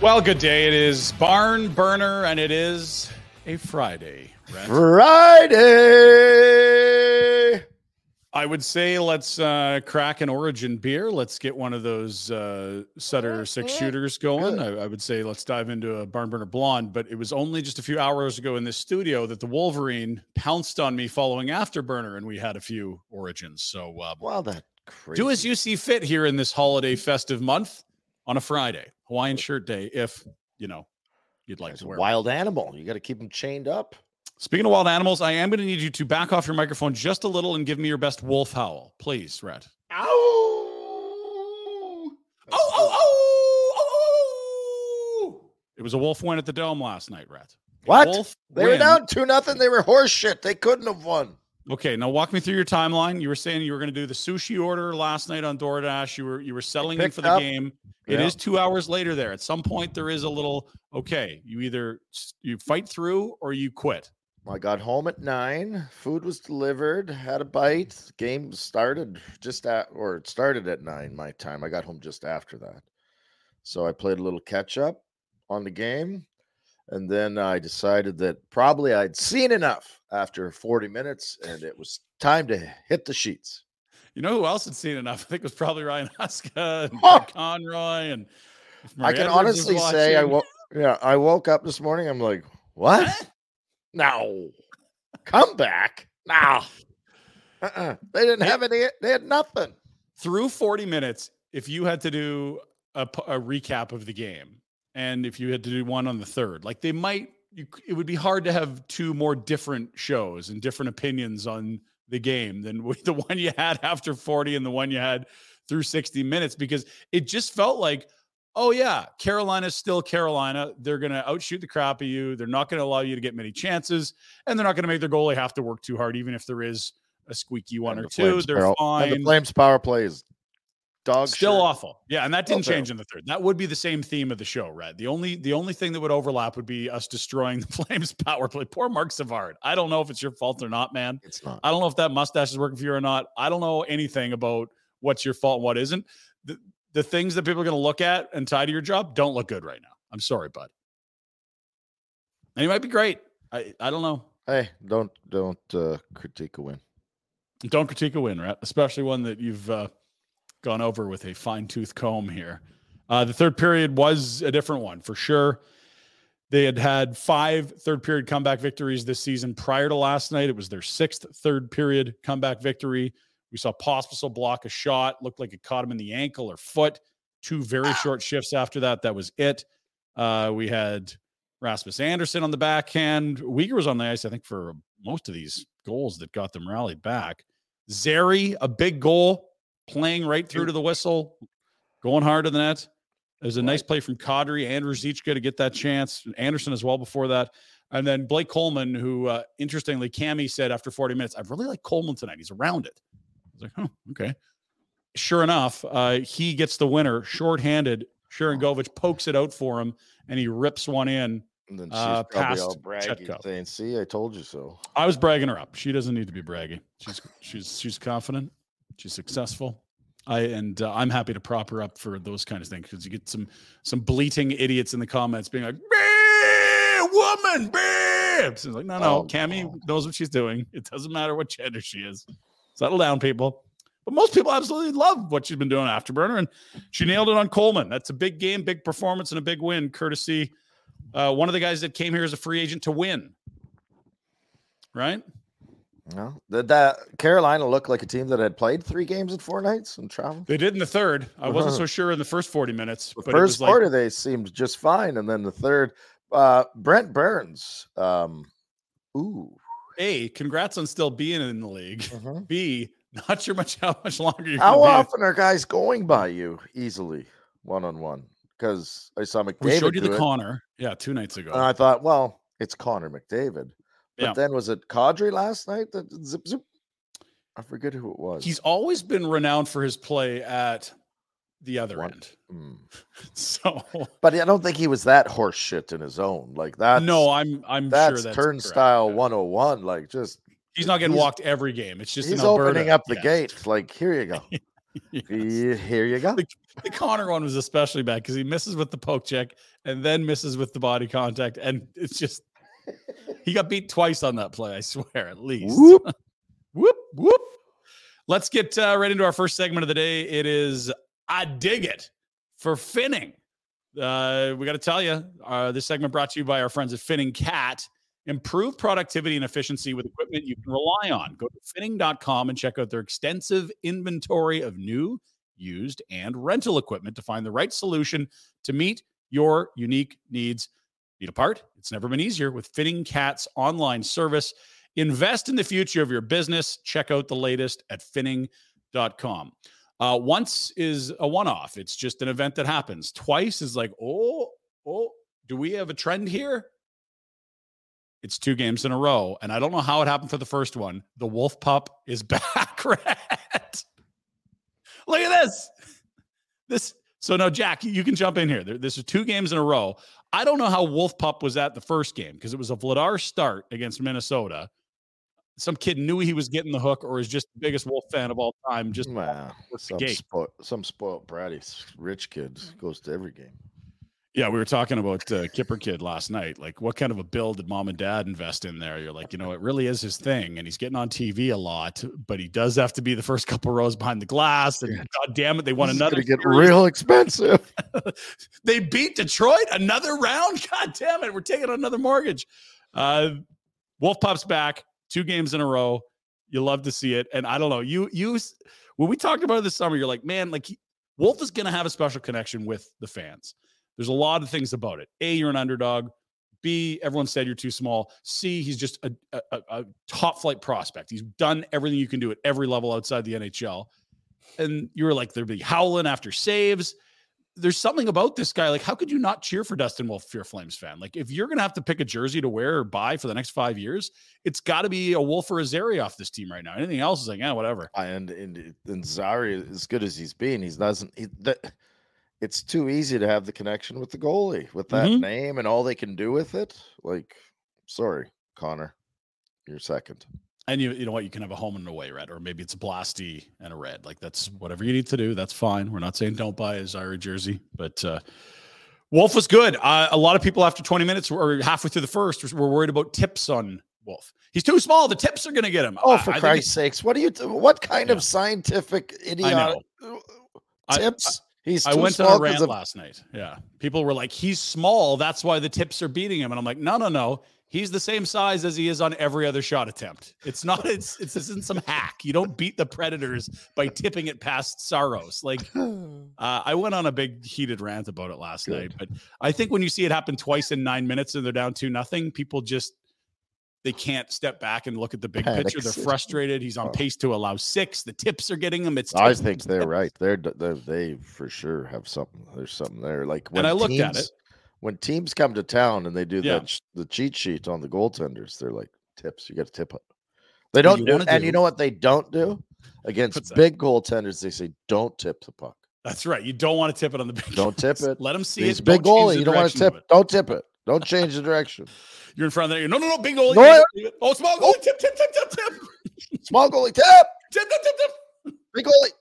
Well, good day. It is Barn Burner, and it is a Friday. Brent. Friday. I would say let's uh, crack an Origin beer. Let's get one of those uh, Sutter six shooters going. I, I would say let's dive into a Barn Burner Blonde. But it was only just a few hours ago in this studio that the Wolverine pounced on me following Afterburner, and we had a few Origins. So Wow, that crazy. do as you see fit here in this holiday festive month on a Friday, Hawaiian shirt day, if you know you'd like It's to a wear. one. wild animal. You got to keep them chained up. Speaking of wild animals, I am going to need you to back off your microphone just a little and give me your best wolf howl, please, Rhett. Ow! Oh, oh, oh, oh, oh! It was a wolf win at the dome last night, Rhett. What? Wolf They were win. down two nothing. They were horse shit. They couldn't have won. Okay, now walk me through your timeline. You were saying you were going to do the sushi order last night on DoorDash. You were you were settling in for the up- game. It is Yeah. two hours later there. At some point, there is a little okay. You either you fight through or you quit. I got home at nine. Food was delivered. Had a bite. Game started just at, or it started at nine my time. I got home just after that. So I played a little catch up on the game. And then I decided that probably I'd seen enough after 40 minutes and it was time to hit the sheets. You know who else had seen enough? I think it was probably Ryan Huska and Oh! Conroy and I can Edwards honestly say I woke yeah, I woke up this morning. I'm like, what? No. Come back. No. Uh-uh. They didn't have any they had nothing. through 40 minutes, if you had to do a recap of the game, and if you had to do one on the third, like they might, you, it would be hard to have two more different shows and different opinions on the game than with the one you had after 40 and the one you had through 60 minutes because it just felt like, oh yeah, Carolina's still Carolina. They're going to outshoot the crap of you. They're not going to allow you to get many chances, and they're not going to make their goalie have to work too hard, even if there is a squeaky one And or the two. Flames They're power- fine. The Flames power play is dog Still shit. awful. Yeah, and that didn't change in the third. That would be the same theme of the show, Red. The only the only thing that would overlap would be us destroying the Flames power play. Poor Marc Savard. I don't know if it's your fault or not, man. It's not. I don't know if that mustache is working for you or not. I don't know anything about what's your fault and what isn't. The the things that people are going to look at and tie to your job don't look good right now. I'm sorry, bud. And he might be great. I I don't know. Hey, don't don't uh, critique a win. Don't critique a win, right? Especially one that you've uh, gone over with a fine tooth comb here. Uh, the third period was a different one for sure. They had had five third period comeback victories this season. Prior to last night, it was their sixth third period comeback victory. We saw Pospisil block a shot, looked like it caught him in the ankle or foot. Two very short shifts after that. That was it. Uh, we had Rasmus Andersson on the backhand. Weegar was on the ice, I think, for most of these goals that got them rallied back. Zary, a big goal, playing right through to the whistle, going hard to the net. There's a nice play from Kadri, Andrew Zichka to get that chance. Andersson as well before that. And then Blake Coleman, who uh, interestingly, Cammy said after 40 minutes, I really like Coleman tonight. He's around it. I was like, oh, okay. Sure enough, uh, he gets the winner shorthanded. Sharangovich pokes it out for him and he rips one in. And then she's Uh, probably all Chetko. saying, "See, I told you so." I was bragging her up. She doesn't need to be braggy. She's she's she's confident. She's successful. I and uh, I'm happy to prop her up for those kind of things because you get some some bleating idiots in the comments being like, "Bah, "Woman, babes." It's like, no, no, Oh, Cammy no. knows what she's doing. It doesn't matter what gender she is. Settle down, people. But most people absolutely love what she's been doing afterburner, and she nailed it on Coleman. That's a big game, big performance, and a big win, courtesy uh, one of the guys that came here as a free agent to win. Right? No, did that Carolina look like a team that had played three games in four nights and traveled? They did in the third. I wasn't so sure in the first 40 minutes, The but it first was like quarter they seemed just fine, and then the third, uh, Brent Burns. Um, ooh, A, congrats on still being in the league. mhm. B, not sure much how much longer how often are guys going by you easily one on one? Because I saw McDavid We showed you the it, Connor, yeah, two nights ago. and I thought, well, it's Connor McDavid. But Yeah. then was it Kadri last night that zip zip? I forget who it was. He's always been renowned for his play at the other One- end. Mm. So But I don't think he was that horse shit in his own. Like that. no, I'm I'm that's sure that's turnstile correct. 101. Like just He's not getting he's- walked every game. It's just he's in opening up the Yeah. gate. Like here you go. Yes. Here here you go. The, the Connor one was especially bad because he misses with the poke check and then misses with the body contact, and it's just he got beat twice on that play. I swear, at least. Whoop. whoop whoop. Let's get uh, right into our first segment of the day. It is I dig it for finning. Uh, we got to tell you, uh, this segment brought to you by our friends at Finning Cat. Improve productivity and efficiency with equipment you can rely on. Go to finning.com and check out their extensive inventory of new, used, and rental equipment to find the right solution to meet your unique needs. Need a part? It's never been easier with Finning Cat's online service. Invest in the future of your business. Check out the latest at finning.com. Uh, once is a one off, it's just an event that happens. Twice is like, oh, oh, do we have a trend here? It's two games in a row. And I don't know how it happened for the first one. The wolf pup is back. Look at this. This so now, Jack, you can jump in here. There, this is two games in a row. I don't know how Wolf Pup was at the first game because it was a Vladar start against Minnesota. Some kid knew he was getting the hook, or is just the biggest Wolf fan of all time. Just Wow. Some, spo- some spoiled bratty rich kid goes to every game. Yeah, we were talking about uh, Kipper Kid last night. Like, what kind of a bill did mom and dad invest in there? You're like, you know, it really is his thing, and he's getting on TV a lot, but he does have to be the first couple rows behind the glass. And God damn it, they won This another. get real expensive. they beat Detroit another round. God damn it, we're taking another mortgage. Uh, Wolf pops back, two games in a row. You love to see it, and I don't know you. You when we talked about it this summer, you're like, man, like he- Wolf is going to have a special connection with the fans. There's a lot of things about it. A, you're an underdog. B, everyone said you're too small. C, he's just a, a, a- top flight prospect. He's done everything you can do at every level outside the NHL. And you were like, there'd be howling after saves. There's something about this guy. Like, how could you not cheer for Dustin Wolf if you're a Flames fan? Like, if you're gonna have to pick a jersey to wear or buy for the next five years, it's got to be a Wolf or a Zary off this team right now. Anything else is like, yeah, whatever. and and and Zary, as good as he's been, he's doesn't. He, it's too easy to have the connection with the goalie with that Mhm. name and all they can do with it. Like, sorry, Connor, you're second. And you, you know what? You can have a home and away red, or maybe it's a blasty and a red. Like that's whatever you need to do. That's fine. We're not saying don't buy a Zary jersey, but uh, Wolf was good. Uh, a lot of people after 20 minutes or halfway through the first were worried about tips on Wolf. He's too small. The tips are going to get him. Oh, for I think Christ's sakes! What do you? What kind Yeah. of scientific idiot know. I- tips? He's I went on a rant of- last night. Yeah. People were like, he's small. That's why the tips are beating him. And I'm like, no, no, no. He's the same size as he is on every other shot attempt. It's not, it's, it's isn't some hack. You don't beat the Predators by tipping it past Saros. Like, uh, I went on a big heated rant about it last Good. night. But I think when you see it happen twice in nine minutes and they're down two nothing, people just, they can't step back and look at the big picture. They're frustrated. He's on Oh. pace to allow six. The tips are getting him. It's I think they're right. They're, d- they for sure have something. There's something there. Like when And I looked at it. when teams come to town and they do Yeah. that the cheat sheet on the goaltenders. They're like tips. You got to tip up. They don't do, wanna and do- you know what they don't do against big goaltenders. They say don't tip the puck. That's right. You don't want to tip it on the big. Don't tip it. Let them see He's it. big Don't goalie. You don't want to tip. it. Don't tip it. Don't change the direction. You're in front of there. No, no, no. Big goalie. No, leave I- it, leave it. Oh, small goalie. Tip, tip, tip, tip, tip. Small goalie tip. Tip, tip, tip, tip. Big goalie.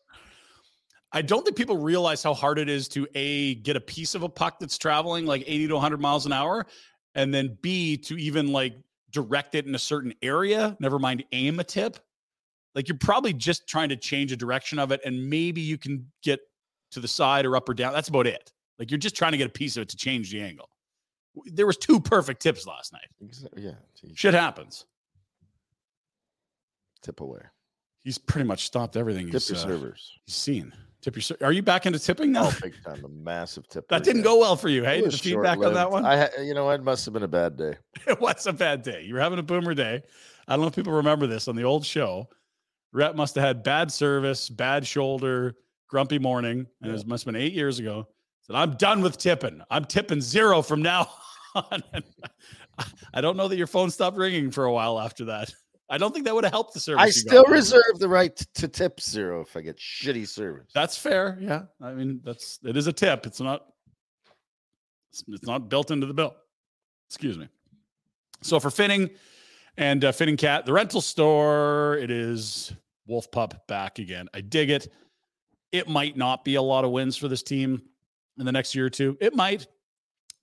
I don't think people realize how hard it is to a get a piece of a puck that's traveling like 80 to 100 miles an hour, and then b to even like direct it in a certain area. Never mind aim a tip. Like you're probably just trying to change a direction of it, and maybe you can get to the side or up or down. That's about it. Like you're just trying to get a piece of it to change the angle. There was two perfect tips last night. Exa- Yeah. geez, Shit happens. Tip away. He's pretty much stopped everything Tip he's, your uh, servers. he's seen. Tip your. ser- Are you back into tipping now? Oh, big time. A massive tip. that didn't go well for you. Hey, the feedback on that one. I, you know, it must have been a bad day. it was a bad day. You were having a boomer day. I don't know if people remember this on the old show. Rhett must have had bad service, bad shoulder, grumpy morning, and it must have been eight years ago. Said, "I'm done with tipping. I'm tipping zero from now on." And I don't know that your phone stopped ringing for a while after that. I don't think that would have helped the service. I still reserve the right to tip zero if I get shitty service. That's fair. Yeah. I mean, that's it is a tip. It's not it's, it's not built into the bill. Excuse me. So for Finning and uh, Finning Cat, the rental store, it is Wolf Pup back again. I dig it. It might not be a lot of wins for this team in the next year or two. It might.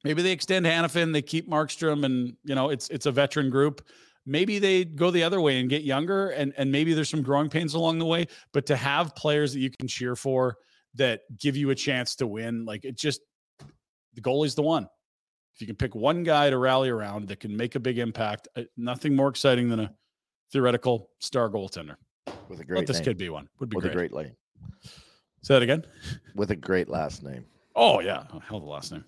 Maybe they extend Hanifin, they keep Markstrom, and you know it's it's a veteran group. Maybe they go the other way and get younger, and and maybe there's some growing pains along the way. But to have players that you can cheer for that give you a chance to win, like it just the goalie's the one. If you can pick one guy to rally around that can make a big impact, uh, nothing more exciting than a theoretical star goaltender. with a Let great this name. kid be one. Would be with great. a great lane. Say that again. With a great last name. Oh yeah, oh, hell of a last name.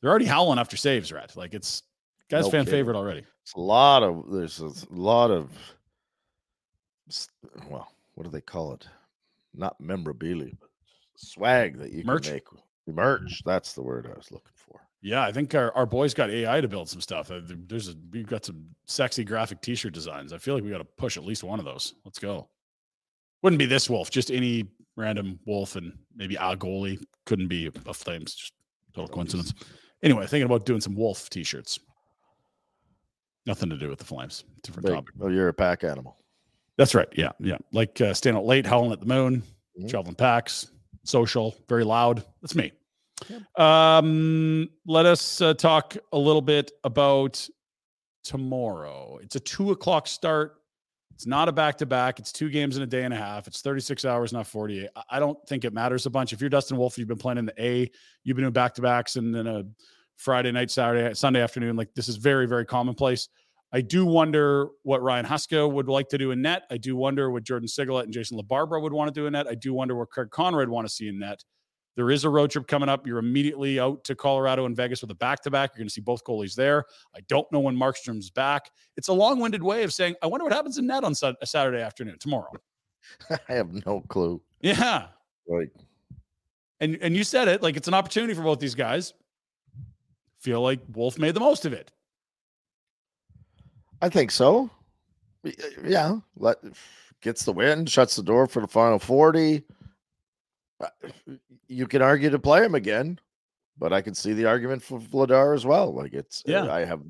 They're already howling after saves, Rhett. Like it's guy's No fan kidding. favorite already. It's a lot of there's a lot of well, what do they call it? Not memorabilia, but swag that you Merch? can make. Merch. That's the word I was looking for. Yeah, I think our, our boys got AI to build some stuff. Uh, There's a we've got some sexy graphic T-shirt designs. I feel like we got to push at least one of those. Let's go. Wouldn't be this wolf, just any random wolf, and maybe a goalie. Couldn't be a flames. Just total coincidence. Anyway, thinking about doing some wolf T-shirts. Nothing to do with the flames. Different Big- topic. oh, you're a pack animal. That's right. Yeah, yeah. Like uh, staying out late, howling at the moon, Mhm. traveling packs, social, very loud. That's me. Um, let us uh, talk a little bit about tomorrow. It's a two o'clock start. It's not a back to back. It's two games in a day and a half. It's 36 hours, not 48. I- don't think it matters a bunch. If you're Dustin Wolf, you've been playing in the A, you've been doing back to backs and then a Friday night, Saturday, Sunday afternoon. Like this is very, very commonplace. I do wonder what Ryan Huska would like to do in net. I do wonder what Jordan Sigalet and Jason LaBarbera would want to do in net. I do wonder what Craig Conroy want to see in net. There is a road trip coming up. You're immediately out to Colorado and Vegas with a back to back. You're going to see both goalies there. I don't know when Markstrom's back. It's a long winded way of saying, I wonder what happens in net on Saturday afternoon tomorrow. I have no clue. Yeah. Right. And, and you said it like it's an opportunity for both these guys. Feel like Wolf made the most of it. I think so. Yeah. Let, gets the win, shuts the door for the final 40. You can argue to play him again, but I can see the argument for Vladar as well. Like it's, uh, Yeah. I have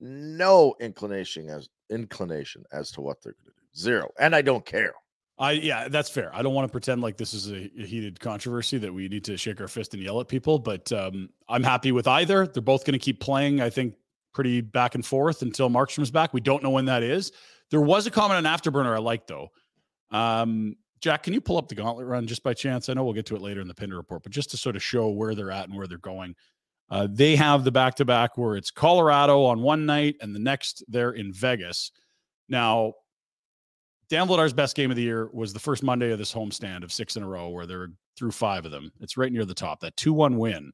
no inclination as inclination as to what they're going to do. Zero, and I don't care. I yeah, that's fair. I don't want to pretend like this is a, a heated controversy that we need to shake our fist and yell at people, but um, I'm happy with either. They're both going to keep playing. I think pretty back and forth until Markstrom's back. We don't know when that is. There was a comment on Afterburner I like though. Um, Jack, can you pull up the gauntlet run just by chance? I know we'll get to it later in the Pinder report, but just to sort of show where they're at and where they're going. Uh, they have the back to back where it's Colorado on one night and the next they're in Vegas. Now, Dan Vladar's best game of the year was the first Monday of this homestand of six in a row where they're through five of them. It's right near the top, that 2 1 win.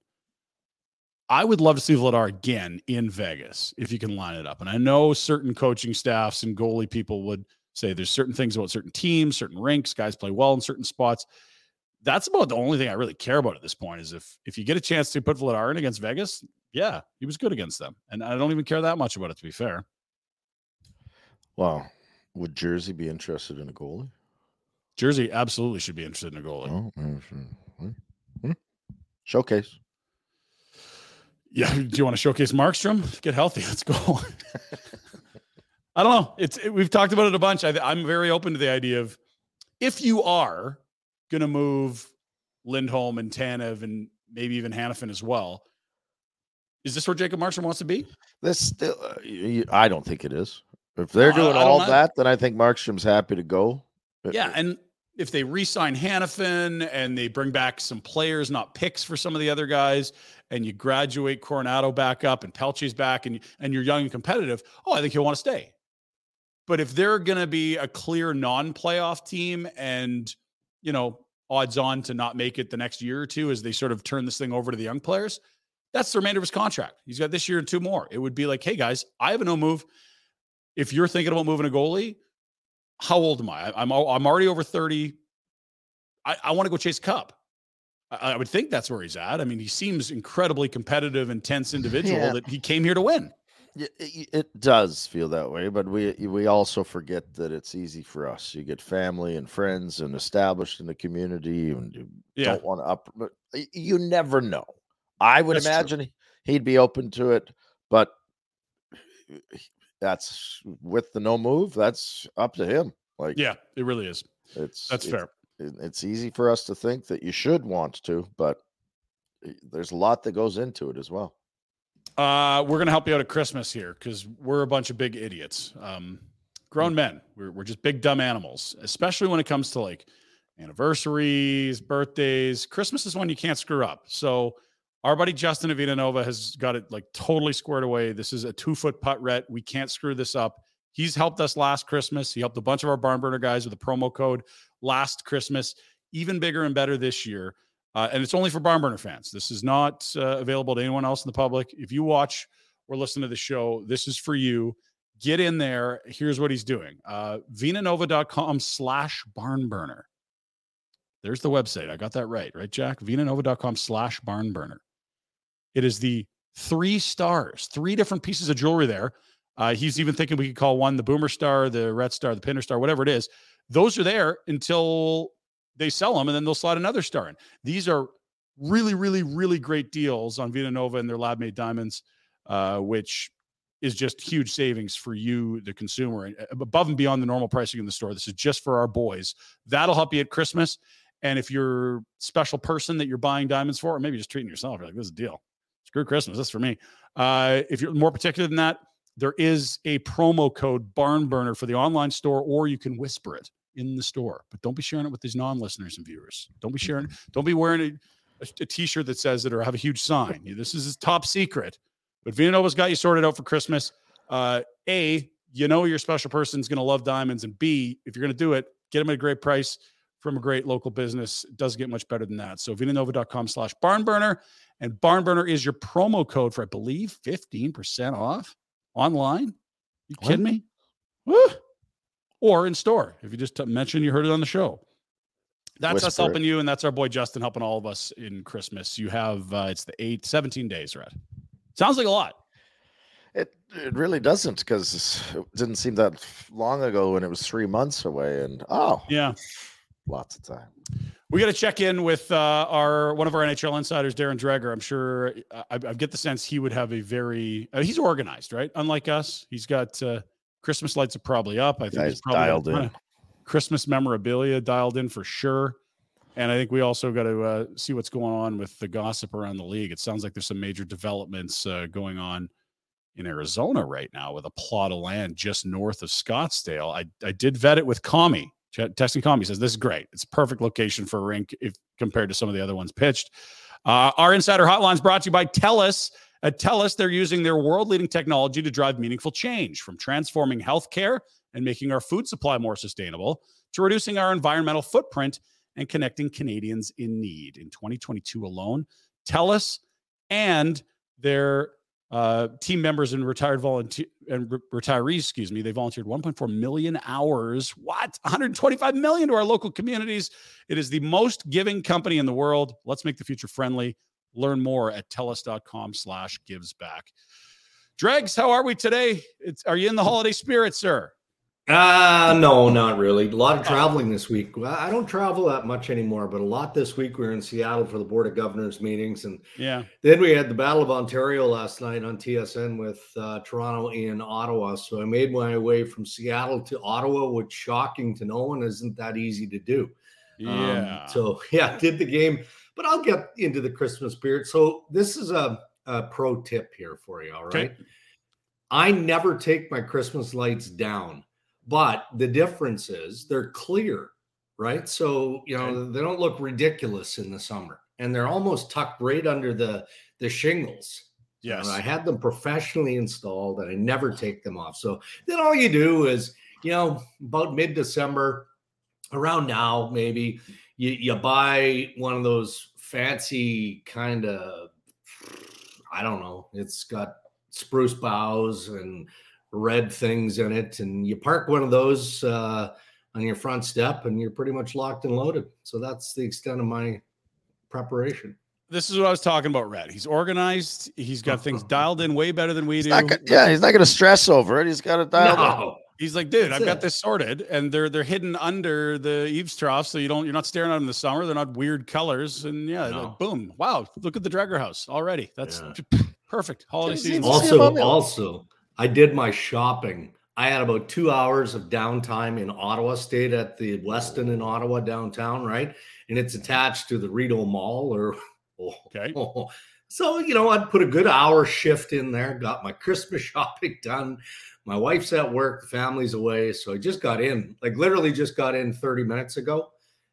I would love to see Vladar again in Vegas if you can line it up. And I know certain coaching staffs and goalie people would say there's certain things about certain teams, certain ranks, guys play well in certain spots. That's about the only thing I really care about at this point is if if you get a chance to put Vladar in against Vegas, yeah, he was good against them. And I don't even care that much about it, to be fair. Wow. Would Jersey be interested in a goalie? Jersey absolutely should be interested in a goalie. Oh, hmm, hmm. Showcase. Yeah. Do you want to showcase Markstrom? Get healthy. Let's go. I don't know. It's it, we've talked about it a bunch. I, I'm very open to the idea of if you are going to move Lindholm and Tanev and maybe even Hanifin as well. Is this where Jacob Markstrom wants to be? This still, uh, I don't think it is. If they're no, doing all that, then I think Markstrom's happy to go. Uh, yeah, uh, and if they re-sign Hanifin and they bring back some players, not picks for some of the other guys, and you graduate Coronato back up and Pelletier's back, and and you're young and competitive, oh, I think he'll want to stay. But if they're going to be a clear non-playoff team and, you know, odds on to not make it the next year or two as they sort of turn this thing over to the young players, that's the remainder of his contract. He's got this year and two more. It would be like, hey guys, I have a no move. If you're thinking about moving a goalie, how old am I? I'm I'm already over 30. I, I want to go chase a cup. I, I, would think that's where he's at. I mean, he seems incredibly competitive, intense individual yeah. that he came here to win. It does feel that way, but we we also forget that it's easy for us. You get family and friends and established in the community, and you yeah. don't want to up. But you never know. I would that's imagine true. he'd be open to it, but that's with the no move. That's up to him. Like, yeah, it really is. It's that's it's, fair. It's easy for us to think that you should want to, but there's a lot that goes into it as well. Uh, we're gonna help you out at Christmas here because we're a bunch of big idiots. Um, grown hmm. men. We're we're just big dumb animals, especially when it comes to like anniversaries, birthdays. Christmas is one you can't screw up. So our buddy Justin Avinanova has got it like totally squared away. This is a two foot putt Rhett. We can't screw this up. He's helped us last Christmas. He helped a bunch of our barn burner guys with a promo code last Christmas. Even bigger and better this year. Uh, and it's only for barn burner fans. This is not uh, available to anyone else in the public. If you watch or listen to the show, this is for you. Get in there. Here's what he's doing. Uh, Venanova.com slash barn burner. There's the website. I got that right, right, Jack? Venanova.com slash barn burner. It is the three stars, three different pieces of jewelry there. Uh, he's even thinking we could call one the Boomer Star, the Red Star, the Pinder Star, whatever it is. Those are there until they sell them and then they'll slot another star in. These are really, really, really great deals on Vena Nova and their lab made diamonds, uh, which is just huge savings for you, the consumer, uh, above and beyond the normal pricing in the store. This is just for our boys. That'll help you at Christmas. And if you're special person that you're buying diamonds for, or maybe just treating yourself, you're like, this is a deal. Screw Christmas. This for me. Uh, if you're more particular than that, there is a promo code barn burner for the online store, or you can whisper it in the store. But don't be sharing it with these non-listeners and viewers. Don't be sharing. Mm-hmm. Don't be wearing a, a, a T-shirt that says it or have a huge sign. this is his top secret. But Vena Nova's got you sorted out for Christmas. Uh, a, you know your special person's going to love diamonds, and B, if you're going to do it, get them at a great price from a great local business. It doesn't get much better than that. So Venanova.com slash barnburner. And barnburner is your promo code for, I believe, 15% off online. You kidding what? me? Woo! Or in store. If you just mention you heard it on the show. That's Whisper. us helping you, and that's our boy Justin helping all of us in Christmas. You have uh, it's the eight, 17 days, right? Sounds like a lot. It it really doesn't because it didn't seem that long ago when it was three months away, and oh yeah, lots of time. We got to check in with uh, our one of our NHL insiders, Darren Dreger. I'm sure I, I, get the sense he would have a very uh, he's organized, right? Unlike us, he's got uh, Christmas lights are probably up. I think Guys probably dialed in. Christmas memorabilia dialed in for sure. And I think we also got to uh, see what's going on with the gossip around the league. It sounds like there's some major developments uh, going on in Arizona right now with a plot of land just north of Scottsdale. I, I did vet it with Kami Testing Combi says this is great. It's a perfect location for a rink if compared to some of the other ones pitched. Uh, our insider hotline is brought to you by TELUS. At TELUS, they're using their world leading technology to drive meaningful change from transforming healthcare and making our food supply more sustainable to reducing our environmental footprint and connecting Canadians in need. In 2022 alone, TELUS and their uh, team members and retired volunteer and re- retirees, excuse me, they volunteered 1.4 million hours. What? 125 million to our local communities. It is the most giving company in the world. Let's make the future friendly. Learn more at telus.com slash gives back. Dregs, how are we today? It's, are you in the holiday spirit, sir? Uh no, not really. A lot of traveling this week. I don't travel that much anymore, but a lot this week. We are in Seattle for the Board of Governors meetings, and yeah, then we had the Battle of Ontario last night on TSN with uh, Toronto in Ottawa. So I made my way from Seattle to Ottawa, which shocking to no one isn't that easy to do. Yeah. Um, so yeah, did the game, but I'll get into the Christmas spirit. So this is a, a pro tip here for you. All right. Okay. I never take my Christmas lights down but the difference is they're clear, right? So, you know, okay. they don't look ridiculous in the summer and they're almost tucked right under the the shingles. Yes. I had them professionally installed and I never take them off. So then all you do is, you know, about mid-December, around now, maybe you, you buy one of those fancy kind of I don't know, it's got spruce boughs and red things in it, and you park one of those uh, on your front step, and you're pretty much locked and loaded. So that's the extent of my preparation. This is what I was talking about, Red. He's organized. He's got things dialed in way better than we he's do. Not, yeah, he's not going to stress over it. He's got it dialed no. In. He's like, dude, That's I've got this sorted, and they're they're hidden under the eaves trough, so you don't you're not staring at them in the summer. They're not weird colors, and yeah, no. like, boom, wow, look at the Dreger house already. That's yeah. perfect holiday season. Also, also, I did my shopping. I had about two hours of downtime in Ottawa, stayed at the Westin in Ottawa downtown, right? And it's attached to the Rideau Mall or oh, okay. Oh. So, you know, I'd put a good hour shift in there, got my Christmas shopping done. My wife's at work, the family's away. So I just got in, like literally just got in 30 minutes ago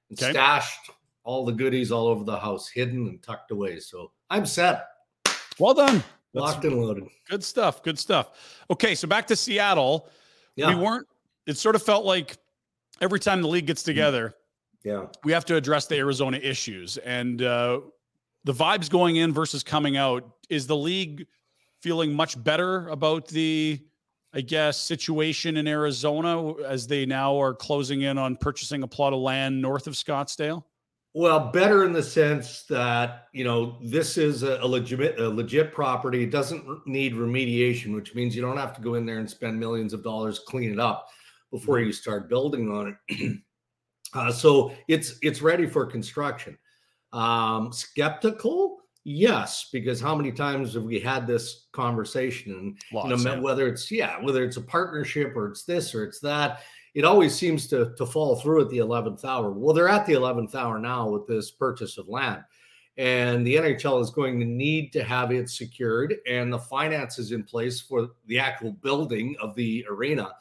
and okay. stashed all the goodies all over the house, hidden and tucked away. So I'm set. Well done. Locked and loaded. Good stuff. Good stuff. Okay, so back to Seattle. Yeah. We weren't. It sort of felt like every time the league gets together, yeah, we have to address the Arizona issues and uh, the vibes going in versus coming out. Is the league feeling much better about the, I guess, situation in Arizona as they now are closing in on purchasing a plot of land north of Scottsdale? Well, better in the sense that you know this is a, a legit a legit property. It doesn't need remediation, which means you don't have to go in there and spend millions of dollars clean it up before mm-hmm. you start building on it. uh, so it's it's ready for construction. Um, skeptical, yes, because how many times have we had this conversation? Lots, you know, yeah. whether it's yeah, whether it's a partnership or it's this or it's that it always seems to, to fall through at the 11th hour. Well, they're at the 11th hour now with this purchase of land. And the NHL is going to need to have it secured and the finances in place for the actual building of the arena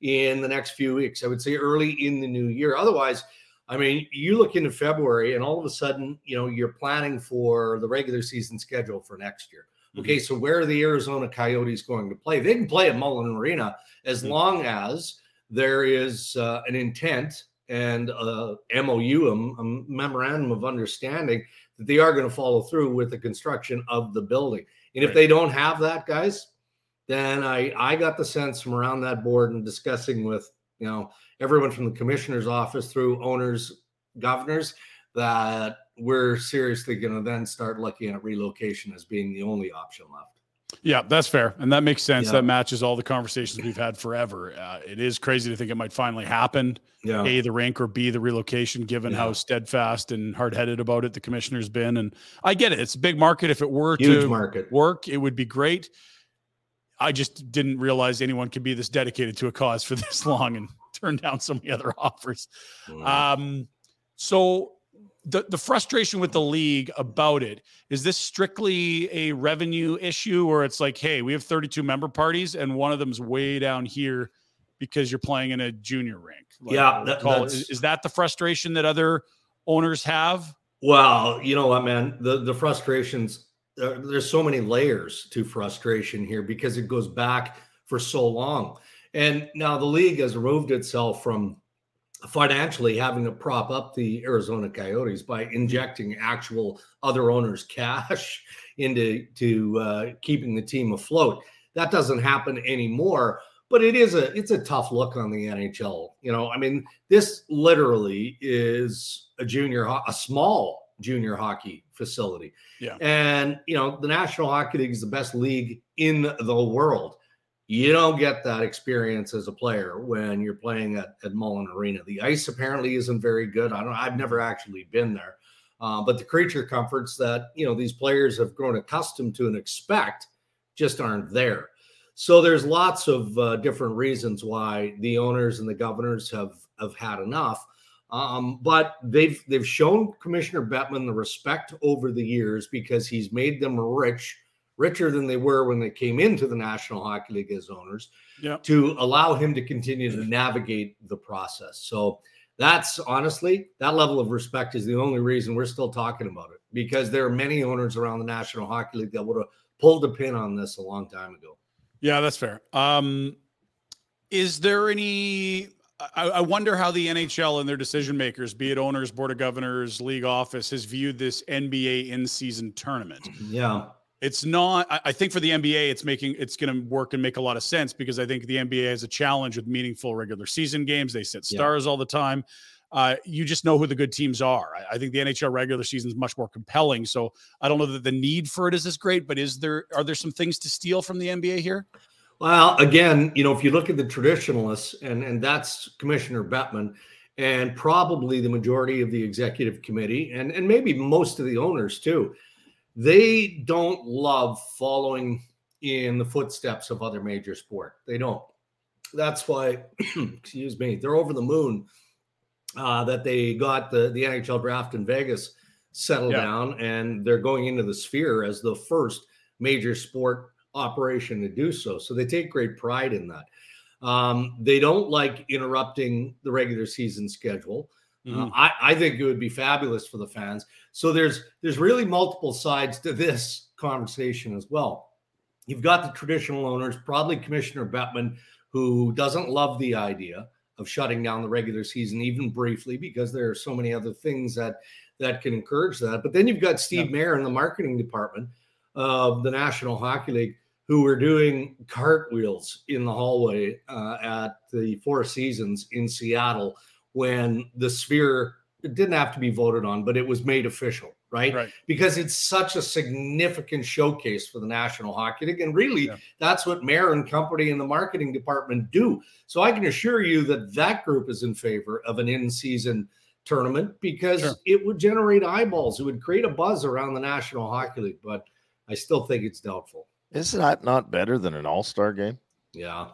in the next few weeks. I would say early in the new year. Otherwise, I mean, you look into February and all of a sudden, you know, you're planning for the regular season schedule for next year. Okay, mm-hmm. so where are the Arizona Coyotes going to play? They can play at Mullen Arena as mm-hmm. long as there is uh, an intent and a MOU, a, a memorandum of understanding that they are going to follow through with the construction of the building. And right. if they don't have that, guys, then I I got the sense from around that board and discussing with you know everyone from the commissioner's office through owners, governors that we're seriously going to then start looking at relocation as being the only option left. Yeah, that's fair. And that makes sense. Yeah. That matches all the conversations we've had forever. Uh, it is crazy to think it might finally happen. Yeah. A, the rank or B, the relocation, given yeah. how steadfast and hard headed about it the commissioner's been. And I get it. It's a big market. If it were Huge to market. work, it would be great. I just didn't realize anyone could be this dedicated to a cause for this long and turn down so many other offers. Mm. Um, so the, the frustration with the league about it is this strictly a revenue issue or it's like hey we have 32 member parties and one of them's way down here because you're playing in a junior rink. Like, Yeah, that- is, is that the frustration that other owners have? Well, you know what, man? The the frustrations. There's so many layers to frustration here because it goes back for so long, and now the league has removed itself from financially having to prop up the Arizona Coyotes by injecting actual other owners' cash into to uh, keeping the team afloat. That doesn't happen anymore. But it is a it's a tough look on the NHL. You know, I mean, this literally is a junior, a small junior hockey facility. Yeah. And, you know, the National Hockey League is the best league in the world. You don't get that experience as a player when you're playing at, at Mullen Arena. The ice apparently isn't very good. I don't I've never actually been there. Uh, but the creature comforts that, you know, these players have grown accustomed to and expect just aren't there. So there's lots of uh, different reasons why the owners and the governors have have had enough. Um, but they've they've shown Commissioner Bettman the respect over the years because he's made them rich, richer than they were when they came into the National Hockey League as owners, Yeah. to allow him to continue to navigate the process. So that's honestly that level of respect is the only reason we're still talking about it because there are many owners around the National Hockey League that would have pulled the pin on this a long time ago. Yeah, that's fair. Um, is there any? I, I wonder how the NHL and their decision makers, be it owners, board of governors, league office, has viewed this NBA in-season tournament. Yeah. It's not. I, I think for the NBA, it's making it's going to work and make a lot of sense because I think the NBA has a challenge with meaningful regular season games. They set Yeah. stars all the time. Uh, you just know who the good teams are. I, I think the NHL regular season is much more compelling. So I don't know that the need for it is as great, but is there are there some things to steal from the NBA here? Well, again, you know, if you look at the traditionalists, and and that's Commissioner Bettman, and probably the majority of the executive committee, and and maybe most of the owners too, they don't love following in the footsteps of other major sport. They don't. That's why, excuse me, they're over the moon uh, that they got the the NHL draft in Vegas settled Yeah. down, and they're going into the sphere as the first major sport operation to do so. So they take great pride in that. Um, they don't like interrupting the regular season schedule. Uh, I, I think it would be fabulous for the fans. So there's there's really multiple sides to this conversation as well. You've got the traditional owners, probably Commissioner Bettman, who doesn't love the idea of shutting down the regular season even briefly because there are so many other things that that can encourage that. But then you've got Steve Mayer in the marketing department of the National Hockey League who were doing cartwheels in the hallway uh, at the Four Seasons in Seattle when the Sphere it didn't have to be voted on, but it was made official, right? Right. Because it's such a significant showcase for the National Hockey League, and really, Yeah. that's what Mayer and company and the marketing department do. So I can assure you that that group is in favor of an in-season tournament because Sure. it would generate eyeballs. It would create a buzz around the National Hockey League, but I still think it's doubtful. Is that not better than an all star game? Yeah.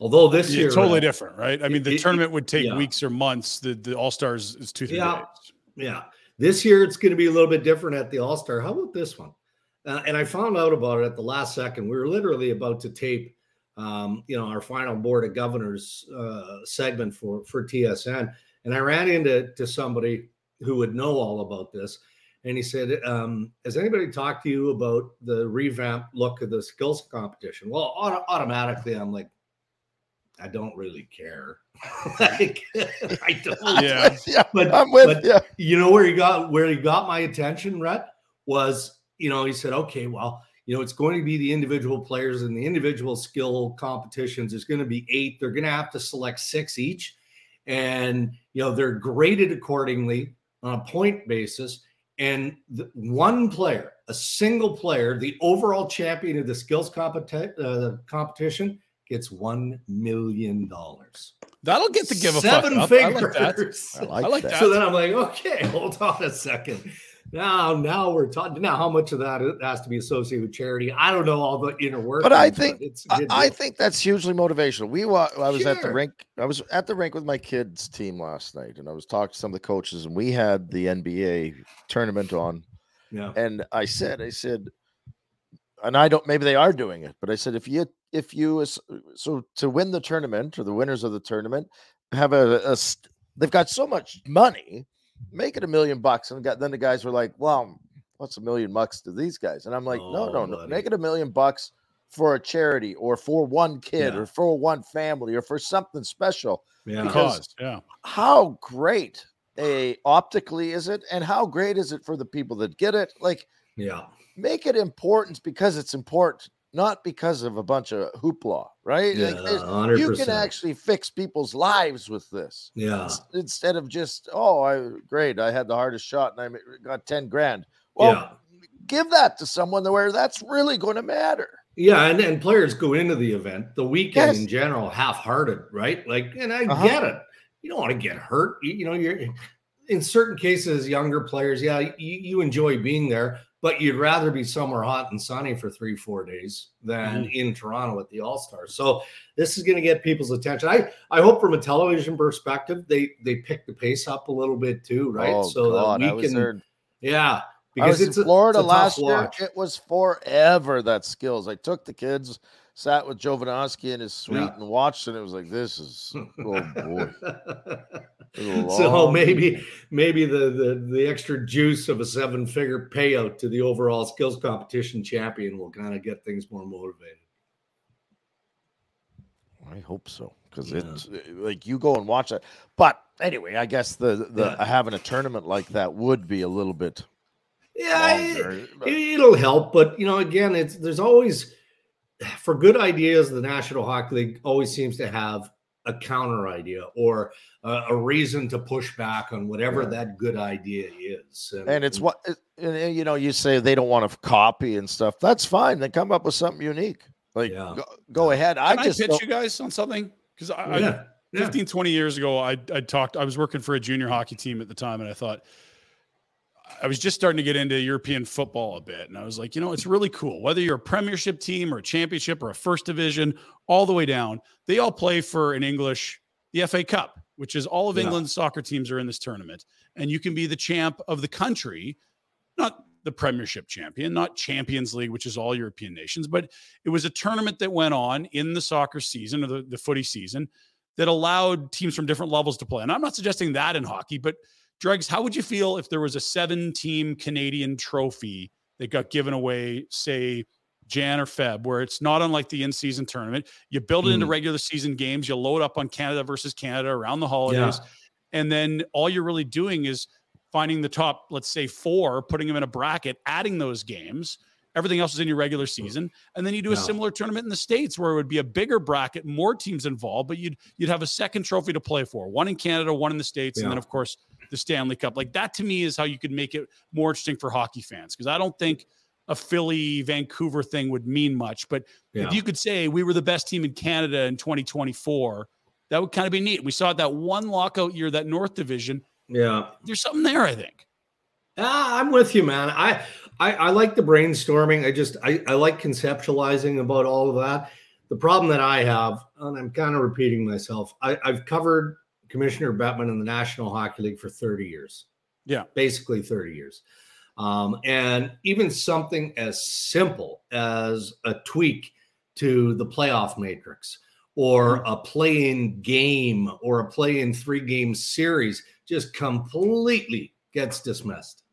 Although this Yeah, year, totally uh, different, right? I mean, the it- tournament would take yeah. weeks or months. The the All Stars is two three Yeah. days. Yeah. This year it's going to be a little bit different at the All Star. How about this one? Uh, and I found out about it at the last second. We were literally about to tape, um, you know, our final board of governors uh, segment for for TSN, and I ran into to somebody who would know all about this, and he said, um, "Has anybody talked to you about the revamp look of the skills competition?" Well, auto- automatically, I'm like, I don't really care. like, I don't. Yeah. yeah, But- I'm with but- you. you know where he got where he got my attention, Rhett, was you know he said, okay, well, you know it's going to be the individual players and the individual skill competitions. There's going to be eight. They're going to have to select six each, and you know they're graded accordingly on a point basis. And the, one player, a single player, the overall champion of the skills competi- uh, competition, gets one million dollars. That'll get to give a seven fuck up. I like that. figures. I like, I like that. that. So then I'm like, okay, hold on a second. Now, now we're talking. Now, how much of that has to be associated with charity? I don't know all the inner work. But I think- it's a I, good I think that's hugely motivational. We wa- I was at the rink. I was at the rink with my kids' team last night, and I was talking to some of the coaches, and we had the NBA tournament on. yeah, And I said, I said, and I don't. Maybe they are doing it, but I said, if you if you uh, so to win the tournament or the winners of the tournament have a, a they've got so much money, make it a million bucks, and got, then the guys were like, well, what's a million bucks to these guys? And I'm like, oh, no, no, no, make it a million bucks for a charity or for one kid yeah. or for one family or for something special. Yeah. Because yeah. how great a optically is it and how great is it for the people that get it? Like yeah. Make it important because it's important, not because of a bunch of hoopla, right? Yeah, like you can actually fix people's lives with this. Yeah. Instead of just, oh, I great, I had the hardest shot and I got 10 grand. Well, yeah. give that to someone where that's really going to matter. Yeah, and, and players go into the event, the weekend yes. in general, half-hearted, right? Like, and I uh-huh. get it. You don't want to get hurt. You, you, know, you're in certain cases, younger players, yeah, you, you, enjoy being there, but you'd rather be somewhere hot and sunny for three, four days than mm-hmm. in Toronto at the All Stars. So this is going to get people's attention. I I hope from a television perspective, they they pick the pace up a little bit too, right? Oh, so God, that we can, there, yeah, because it's in Florida a, it's last year. It was forever that skills. I took the kids, sat with Jovanovski in his suite yeah. and watched, and it was like, this is oh boy. so maybe maybe the, the the extra juice of a seven figure payout to the overall skills competition champion will kind of get things more motivated. I hope so because yeah. it's eh, like you go and watch it. But anyway, I guess the the yeah. having a tournament like that would be a little bit yeah, it, will help, but you know, again, it's there's always for good ideas. The National Hockey League always seems to have a counter idea or a, a reason to push back on whatever yeah. that good idea is. And, and it's and, what and, you know. You say they don't want to copy and stuff. That's fine. They come up with something unique. Like yeah. go, go, ahead. Can I just I pitch you guys on something because I, yeah. I 15, 20 years ago, I I talked. I was working for a junior hockey team at the time, and I thought I was just starting to get into European football a bit. And I was like, you know, it's really cool. Whether you're a premiership team or a championship or a first division, all the way down, they all play for an English, the FA Cup, which is all of yeah. England's soccer teams are in this tournament. And you can be the champ of the country, not the premiership champion, not Champions League, which is all European nations, but it was a tournament that went on in the soccer season or the, the footy season that allowed teams from different levels to play. And I'm not suggesting that in hockey, but Dregs, how would you feel if there was a seven team Canadian trophy that got given away, say, Jan or Feb, where it's not unlike the in season tournament? You build it mm. into regular season games, you load up on Canada versus Canada around the holidays. Yeah. And then all you're really doing is finding the top, let's say, four, putting them in a bracket, adding those games. Everything else is in your regular season, and then you do a similar tournament in the states where it would be a bigger bracket, more teams involved, but you'd you'd have a second trophy to play for, one in Canada, one in the states, yeah. and then of course the Stanley Cup. Like that to me is how you could make it more interesting for hockey fans because I don't think a Philly Vancouver thing would mean much. But yeah. if you could say we were the best team in Canada in 2024, that would kind of be neat. We saw that one lockout year, that North Division. Yeah, there's something there. I think. Ah, I'm with you, man. I, I I like the brainstorming. I just I, I like conceptualizing about all of that. The problem that I have, and I'm kind of repeating myself, I, I've covered Commissioner Bettman in the National Hockey League for 30 years. Yeah. Basically 30 years. Um, and even something as simple as a tweak to the playoff matrix or mm-hmm. a play-in game or a play-in three-game series just completely gets dismissed.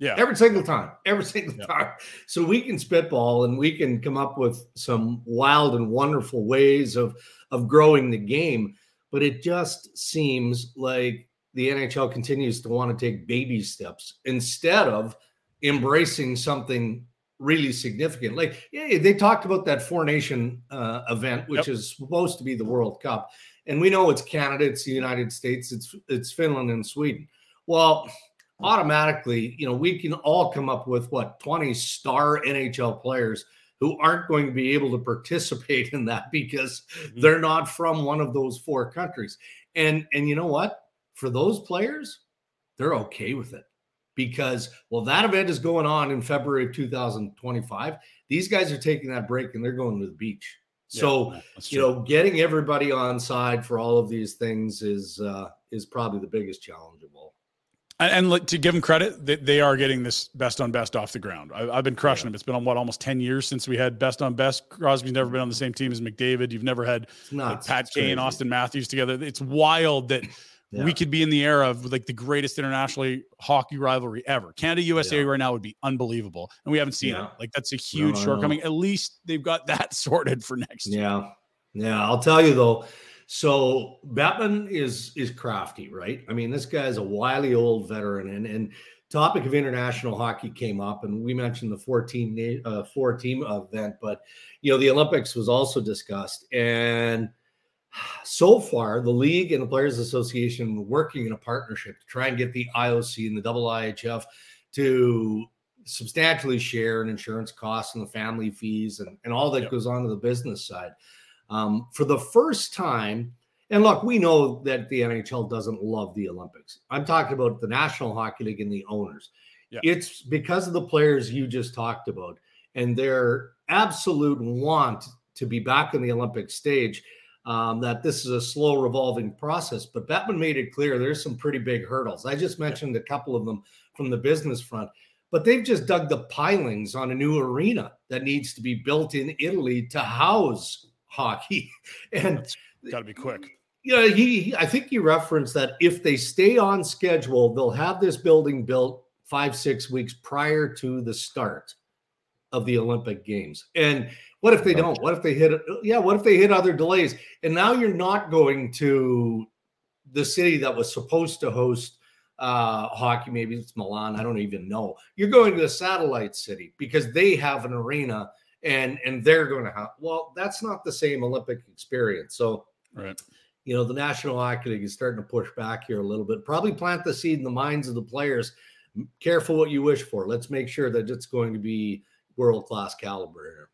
Yeah. Every single time. Every single yeah. time. So we can spitball and we can come up with some wild and wonderful ways of of growing the game but it just seems like the NHL continues to want to take baby steps instead of embracing something really significant. Like yeah, they talked about that Four Nation uh, event, which yep. is supposed to be the World Cup, and we know it's Canada, it's the United States, it's it's Finland and Sweden. Well, automatically, you know, we can all come up with what twenty star NHL players who aren't going to be able to participate in that because mm-hmm. they're not from one of those four countries. And and you know what? For those players, they're okay with it because well that event is going on in February of 2025. These guys are taking that break and they're going to the beach. So, yeah, you know, getting everybody on side for all of these things is uh is probably the biggest challenge of all. And, and to give them credit, they, they, are getting this best on best off the ground. I, have been crushing yeah. them. It's been on what almost ten years since we had best on best. Crosby's never been on the same team as McDavid. You've never had like, Pat Kane, Austin Matthews together. It's wild that yeah. we could be in the era of like the greatest internationally hockey rivalry ever. Canada USA yeah. right now would be unbelievable, and we haven't seen it. Like that's a huge no, shortcoming. At least they've got that sorted for next year. Yeah, yeah. I'll tell you though so Bettman is is crafty, right? I mean, this guy is a wily old veteran, and and topic of international hockey came up, and we mentioned the 14 uh, four team event, but you know the Olympics was also discussed, and so far the league and the Players Association were working in a partnership to try and get the IOC and the IIHF to substantially share in insurance costs and the family fees and, and all that yep. goes on to the business side. Um, for the first time, and look, we know that the NHL doesn't love the Olympics. I'm talking about the National Hockey League and the owners. Yeah. It's because of the players you just talked about and their absolute want to be back in the Olympic stage um, that this is a slow revolving process. But Bettman made it clear there's some pretty big hurdles. I just mentioned a couple of them from the business front, but they've just dug the pilings on a new arena that needs to be built in Italy to house hockey. And got to be quick. Yeah, he, I think he referenced that if they stay on schedule, they'll have this building built five, six weeks prior to the start of the Olympic Games. And what if they don't? What if they hit? Yeah, what if they hit other delays? And now you're not going to the city that was supposed to host uh, hockey. Maybe it's Milan. I don't even know. You're going to the satellite city because they have an arena and and they're going to have well that's not the same olympic experience. So right. you know the national hockey league is starting to push back here a little bit. Probably plant the seed in the minds of the players. Careful what you wish for. Let's make sure that it's going to be world class caliber here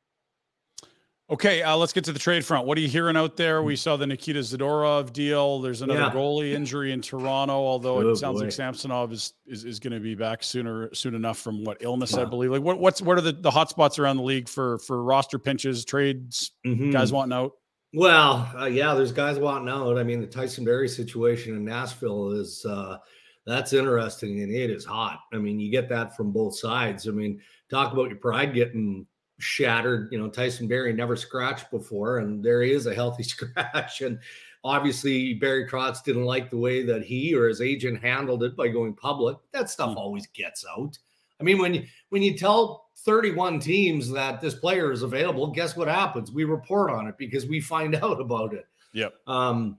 Okay, uh, let's get to the trade front. What are you hearing out there? We saw the Nikita Zadorov deal. There's another yeah. goalie injury in Toronto, although oh, it sounds boy. like Samsonov is is, is going to be back sooner soon enough from what illness. I believe. Like what what's what are the, the hot spots around the league for for roster pinches, trades, mm-hmm. guys wanting out? Well, uh, yeah, there's guys wanting out. I mean, the Tyson Barrie situation in Nashville is uh, that's interesting and it is hot. I mean, you get that from both sides. I mean, talk about your pride getting shattered. You know, Tyson Barrie never scratched before, and there he is a healthy scratch. And obviously, Barry Trotz didn't like the way that he or his agent handled it by going public. That stuff mm. always gets out. I mean, when you when you tell 31 teams that this player is available, guess what happens? We report on it because we find out about it. Yep. Um,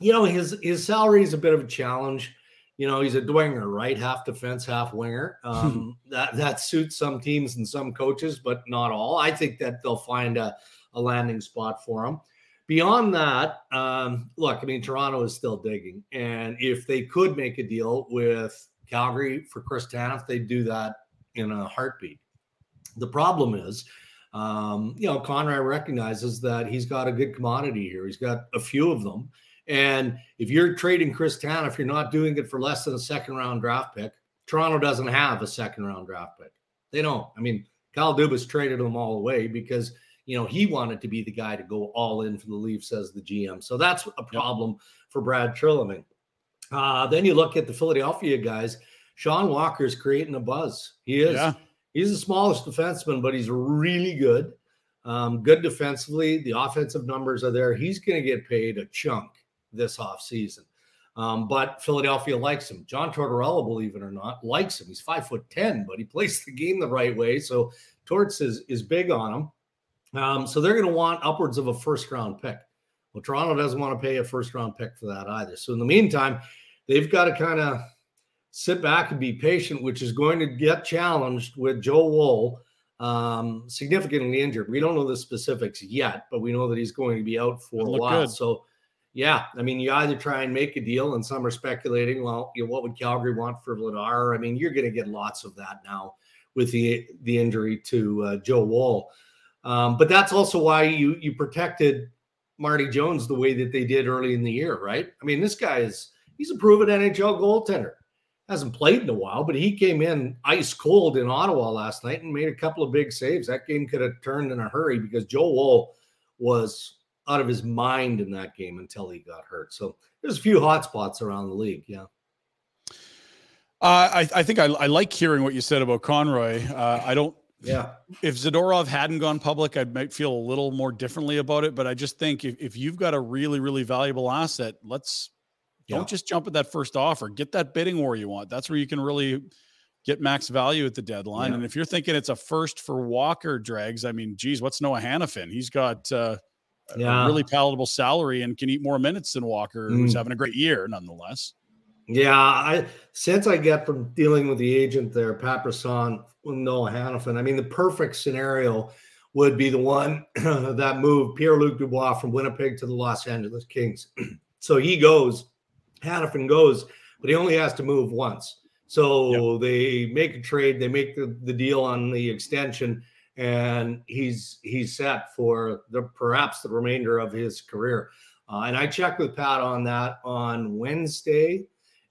you know, his his salary is a bit of a challenge you know, he's a dwinger, right? Half defense, half winger. Um, that that suits some teams and some coaches, but not all. I think that they'll find a, a landing spot for him. Beyond that, um, look, I mean, Toronto is still digging, and if they could make a deal with Calgary for Chris Tanev, they'd do that in a heartbeat. The problem is, um, you know, Conroy recognizes that he's got a good commodity here. He's got a few of them. And if you're trading Chris Tanev, if you're not doing it for less than a second round draft pick, Toronto doesn't have a second round draft pick. They don't. I mean, Kyle Dubas traded them all away because you know he wanted to be the guy to go all in for the Leafs as the GM. So that's a problem yep. for Brad Treliving. Uh, then you look at the Philadelphia guys. Sean Walker is creating a buzz. He is. Yeah. He's the smallest defenseman, but he's really good. Um, good defensively. The offensive numbers are there. He's going to get paid a chunk this offseason. Um, but Philadelphia likes him. John Tortorella, believe it or not, likes him. He's five foot ten, but he plays the game the right way. So Torts is is big on him. Um, so they're going to want upwards of a first round pick. Well, Toronto doesn't want to pay a first round pick for that either. So in the meantime, they've got to kind of sit back and be patient, which is going to get challenged with Joe Woll um, significantly injured. We don't know the specifics yet, but we know that he's going to be out for a while. Good. So yeah, I mean, you either try and make a deal, and some are speculating, well, you know, what would Calgary want for Vladar? I mean, you're going to get lots of that now with the the injury to uh, Joe Woll. Um, but that's also why you you protected Marty Jones the way that they did early in the year, right? I mean, this guy is he's a proven NHL goaltender. Hasn't played in a while, but he came in ice cold in Ottawa last night and made a couple of big saves. That game could have turned in a hurry because Joe Woll was out of his mind in that game until he got hurt. So there's a few hot spots around the league. Yeah. Uh, I, I think I, I like hearing what you said about Conroy. Uh, I don't Yeah. if Zadorov hadn't gone public, I might feel a little more differently about it. But I just think if, if you've got a really, really valuable asset, let's Yeah. don't just jump at that first offer. Get that bidding war you want. That's where you can really get max value at the deadline. Yeah. And if you're thinking it's a first for Walker dregs, I mean, geez, what's Noah Hanifin? He's got uh, Yeah. a really palatable salary and can eat more minutes than Walker, who's Mm. having a great year nonetheless. Yeah, I since I get from dealing with the agent there, Pat Brisson, with Noah Hanifin. I mean, the perfect scenario would be the one that moved Pierre Luc Dubois from Winnipeg to the Los Angeles Kings. so he goes, Hanifin goes, but he only has to move once. So they make a trade, they make the, the deal on the extension, and he's he's set for the perhaps the remainder of his career. Uh, and I checked with Pat on that on Wednesday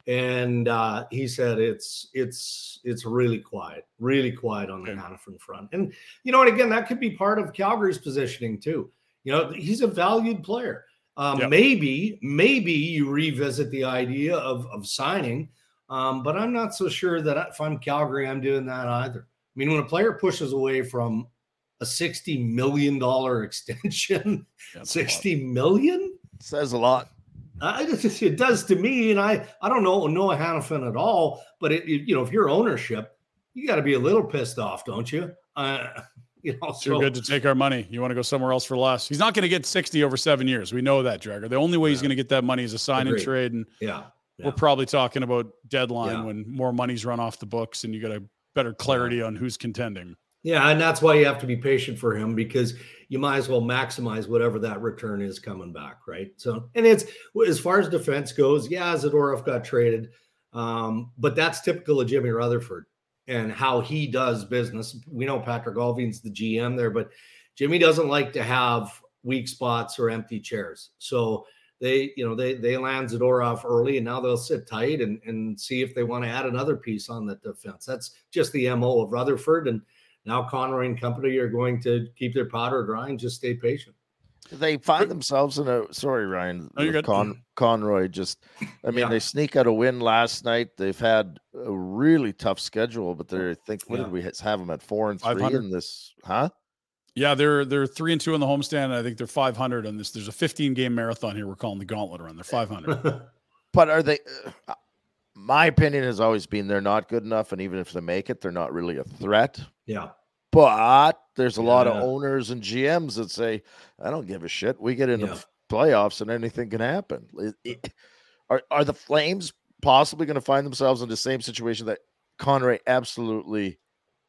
and uh, he said it's it's it's really quiet, really quiet on the Okay. Hanifin front. And you know, and again, that could be part of Calgary's positioning too. You know, he's a valued player. Um, Yep. Maybe, maybe you revisit the idea of of signing, um, but I'm not so sure that if I'm Calgary, I'm doing that either. I mean, when a player pushes away from a sixty million dollar extension, That's a lot. sixty million. Says a lot. I just, it does to me, and I I don't know Noah Hanifin at all, but it, it- you know if you're ownership, you got to be a little pissed off, don't you? Uh, you know, Too so good to take our money. You want to go somewhere else for less. He's not going to get 60 over seven years. We know that, Dreger. The only way he's going to get that money is a sign and trade. And yeah, yeah. we're probably talking about deadline Yeah. when more money's run off the books and you got a better clarity on who's contending. yeah, and that's why you have to be patient for him because you might as well maximize whatever that return is coming back, right? So, and it's as far as defense goes, yeah, Zadorov got traded, um, but that's typical of Jimmy Rutherford and how he does business. We know Patrik Allvin's the GM there, but Jimmy doesn't like to have weak spots or empty chairs. So they, you know, they they land Zadorov early, and now they'll sit tight and and see if they want to add another piece on the defense. That's just the mo of Rutherford, and now Conroy and company are going to keep their powder dry and just stay patient. They find themselves in a sorry, Ryan. No, you're. Con, Conroy just I mean, Yeah. they sneak out a win last night. They've had a really tough schedule, but they're I think what Yeah. did we have them at four and three in this, huh? Yeah, they're they're three and two on the homestand. I think they're 500 on this. There's a 15 game marathon here. We're calling the Gauntlet Run. They're 500. But are they uh, my opinion has always been they're not good enough, and even if they make it, they're not really a threat. yeah, But there's a lot of owners and GMs that say, I don't give a shit. We get into Yeah. playoffs and anything can happen. It- it- are, are the Flames possibly going to find themselves in the same situation that Conroy absolutely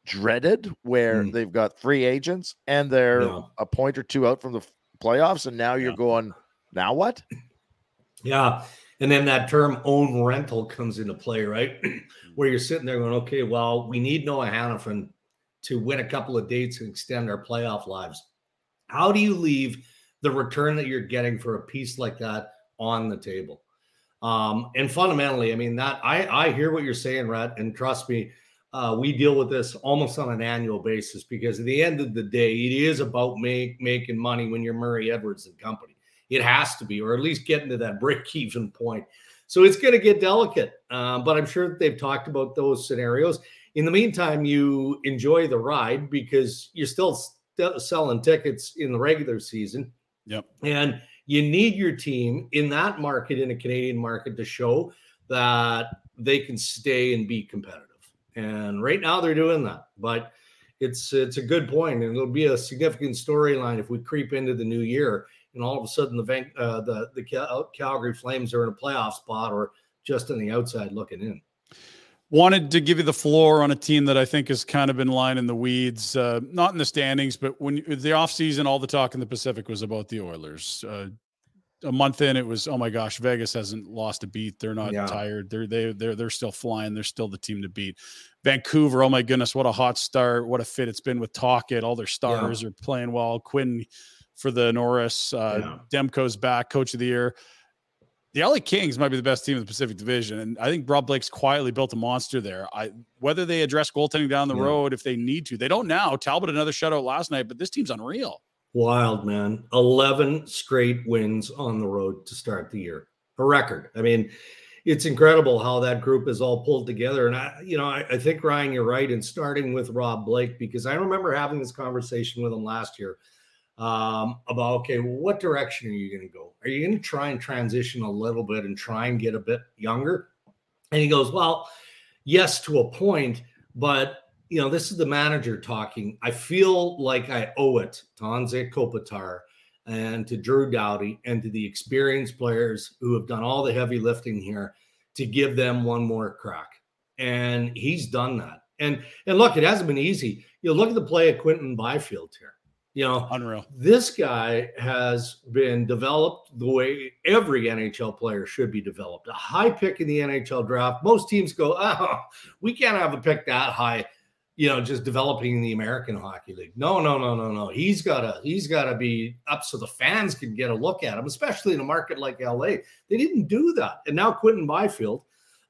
dreaded, where Mm. they've got free agents and they're a point or two out from the playoffs, and now you're Yeah. going, now what? yeah. And then that term own rental comes into play, right? Where you're sitting there going, okay, well, we need Noah Hanifin to win a couple of dates and extend our playoff lives. How do you leave the return that you're getting for a piece like that on the table? Um, and fundamentally, I mean that I I hear what you're saying, Rhett, and trust me, uh, we deal with this almost on an annual basis because at the end of the day, it is about make, making money when you're Murray Edwards and company. It has to be, or at least getting to that break-even point. So it's going to get delicate, um, but I'm sure that they've talked about those scenarios. In the meantime, you enjoy the ride because you're still st- selling tickets in the regular season. Yep. And you need your team in that market, in a Canadian market, to show that they can stay and be competitive. And right now they're doing that. But it's it's a good point, and it'll be a significant storyline if we creep into the new year and all of a sudden the uh, the the Cal- Calgary Flames are in a playoff spot or just on the outside looking in. Wanted to give you the floor on a team that I think has kind of been lying in the weeds, uh, not in the standings, but when the offseason, all the talk in the Pacific was about the Oilers. Uh, a month in, it was, oh my gosh, Vegas hasn't lost a beat. They're not Yeah. tired. They're they they're they're still flying. They're still the team to beat. Vancouver, oh my goodness, what a hot start! What a fit it's been with Tocchet. All their stars are playing well. Quinn for the Norris. Uh, Yeah. Demko's back, coach of the year the LA Kings might be the best team in the Pacific Division, and I think Rob Blake's quietly built a monster there. I whether they address goaltending down the Yeah. road if they need to, they don't now. Talbot another shutout last night, but this team's unreal. Wild man, eleven straight wins on the road to start the year, a record. I mean, it's incredible how that group is all pulled together. And I, you know, I, I think Ryan, you're right in starting with Rob Blake because I remember having this conversation with him last year um, about okay, what direction are you going to go? Are you going to try and transition a little bit and try and get a bit younger? And he goes, well, yes, to a point, but you know, this is the manager talking. I feel like I owe it to Anze Kopitar and to Drew Doughty and to the experienced players who have done all the heavy lifting here to give them one more crack. And he's done that. And and look, it hasn't been easy. You know, look at the play of Quinton Byfield here. You know, unreal. This guy has been developed the way every NHL player should be developed. A high pick in the NHL draft. Most teams go, oh, we can't have a pick that high you know, just developing the American Hockey League. No, no, no, no, no. He's gotta he's gotta be up so the fans can get a look at him, especially in a market like LA. They didn't do that. And now Quinton Byfield,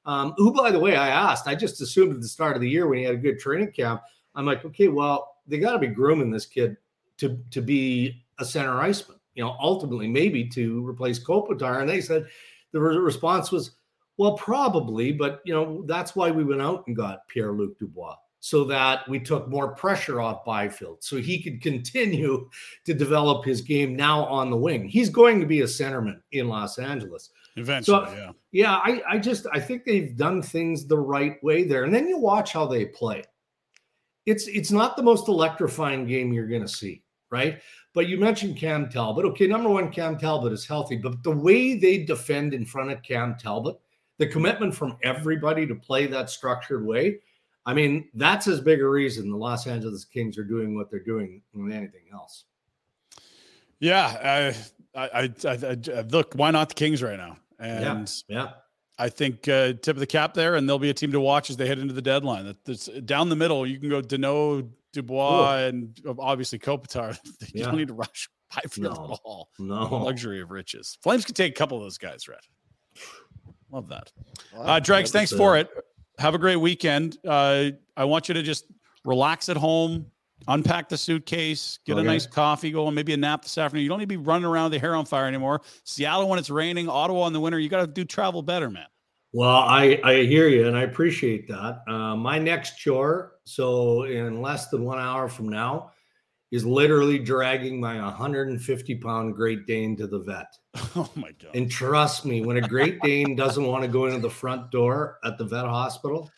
um, who by the way, I asked, I just assumed at the start of the year when he had a good training camp, I'm like, okay, well, they gotta be grooming this kid to to be a center iceman, you know, ultimately maybe to replace Kopitar. And they said the response was, well, probably, but you know, that's why we went out and got Pierre Luc Dubois so that we took more pressure off Byfield so he could continue to develop his game now on the wing. He's going to be a centerman in Los Angeles. Eventually, so, yeah. Yeah, I, I just I think they've done things the right way there. And then you watch how they play. It's it's not the most electrifying game you're gonna see, right? But you mentioned Cam Talbot. Okay, number one, Cam Talbot is healthy, but the way they defend in front of Cam Talbot, the commitment from everybody to play that structured way, I mean, that's as big a reason the Los Angeles Kings are doing what they're doing than anything else. Yeah, I, I, I, I look. Why not the Kings right now? And yeah, yeah. I think uh, tip of the cap there, and they'll be a team to watch as they head into the deadline. That's down the middle. You can go Danault, Dubois, Ooh. and obviously Kopitar. you yeah. don't need to rush Byfield no, at all. No luxury of riches. Flames could take a couple of those guys, Rhett. Love that. Wow, uh, Dregs, thanks for it have a great weekend. Uh, I want you to just relax at home, unpack the suitcase, get okay. a nice coffee going, maybe a nap this afternoon. You don't need to be running around with the hair on fire anymore. Seattle when it's raining, Ottawa in the winter. You got to do travel better, man. Well, I, I hear you and I appreciate that. Uh, my next chore, so in less than one hour from now, is literally dragging my 150 pound Great Dane to the vet. Oh my God. And trust me, when a Great Dane doesn't want to go into the front door at the vet hospital,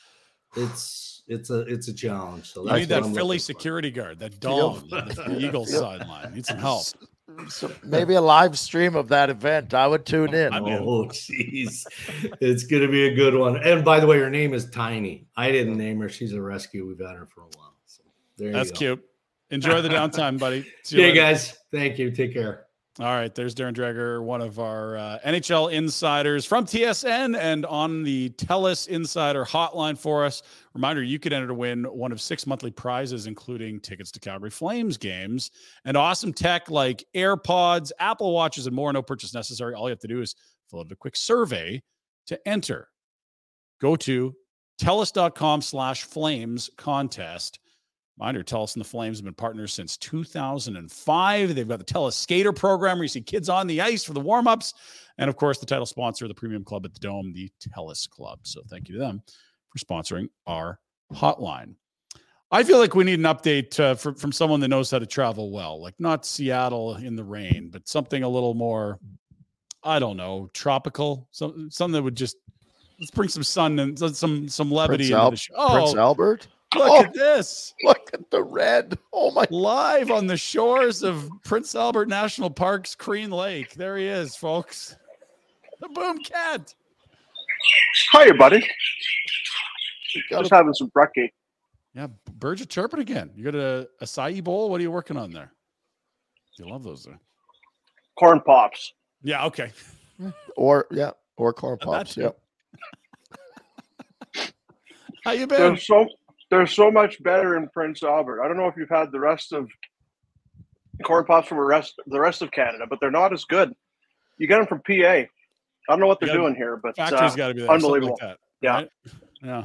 it's it's a it's a challenge. So you need that Philly security guard, that dog, the Eagles sideline. Need some help. So maybe a live stream of that event. I would tune in. oh, jeez, it's gonna be a good one. And by the way, her name is Tiny. I didn't name her. She's a rescue. We've had her for a while. So there That's cute. Enjoy the downtime, buddy. See hey, guys. Thank you. Take care. All right, there's Darren Dreger, one of our uh, NHL insiders from TSN and on the TELUS Insider hotline for us. Reminder you could enter to win one of six monthly prizes, including tickets to Calgary Flames games and awesome tech like AirPods, Apple Watches, and more. No purchase necessary. All you have to do is fill out a quick survey to enter. Go to telus.com slash flames contest Reminder, TELUS and the Flames have been partners since 2005. They've got the TELUS Skater program where you see kids on the ice for the warm-ups. And of course, the title sponsor of the premium club at the Dome, the TELUS Club. So thank you to them for sponsoring our hotline. I feel like we need an update uh, for, from someone that knows how to travel well, like not Seattle in the rain, but something a little more, I don't know, tropical, some, something that would just let's bring some sun and some some levity Prince into Al- the show. Oh, Prince Albert. Look oh, at this. Look at the red. Oh my live on the shores of Prince Albert National Park's Crean Lake. There he is, folks. The boom cat. Hiya, buddy. Just a... having some brekkie. Yeah, birds are chirping again. You got a acai bowl? What are you working on there? You love those there. Corn pops. Yeah, okay. Or yeah, or corn pops. Yep. How you been? There's so they're so much better in Prince Albert. I don't know if you've had the rest of corn pops from the rest the rest of Canada, but they're not as good. You get them from PA. I don't know what they're doing here, but factory's uh, got to be there, unbelievable. Like that, yeah, right? yeah.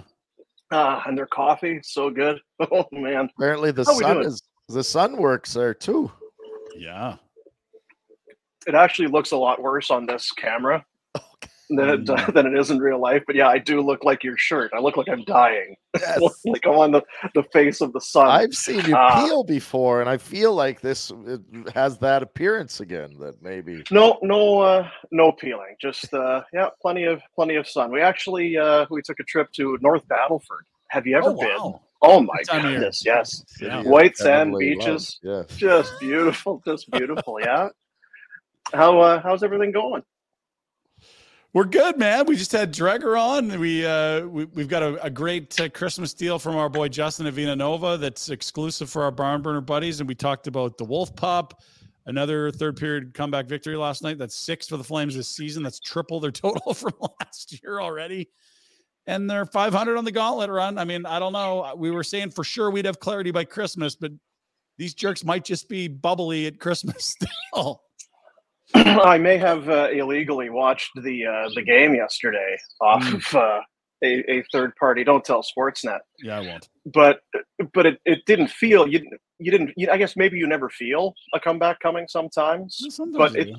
Uh, and their coffee so good. Oh man! Apparently the How sun is the sun works there too. Yeah. It actually looks a lot worse on this camera. Than it, Mm. than it is in real life. But yeah, I do look like your shirt. I look like I'm dying. Yes. like I'm on the, the face of the sun. I've seen you Ah. peel before, and I feel like this it has that appearance again. That maybe No, no, uh, no peeling. Just uh, yeah, plenty of plenty of sun. We actually uh, we took a trip to North Battleford. Have you ever Oh, been? wow. Oh my Good time goodness, yes. Yeah. White sand beaches. Yeah. Just beautiful, just beautiful. Yeah. How uh, how's everything going? We're good, man. We just had Dreger on. We uh, we we've got a, a great uh, Christmas deal from our boy Justin Avina Nova that's exclusive for our barn burner buddies, and we talked about the Wolf Pup, another third period comeback victory last night. That's six for the Flames this season. That's triple their total from last year already. And they're 500 on the gauntlet run. I mean, I don't know. We were saying for sure we'd have clarity by Christmas, but these jerks might just be bubbly at Christmas still. I may have uh, illegally watched the uh, the game yesterday off Mm. of uh, a, a third party. Don't tell Sportsnet, Yeah, I won't. but but it, it didn't feel you you didn't. You, I guess maybe you never feel a comeback coming sometimes, Sometimes but it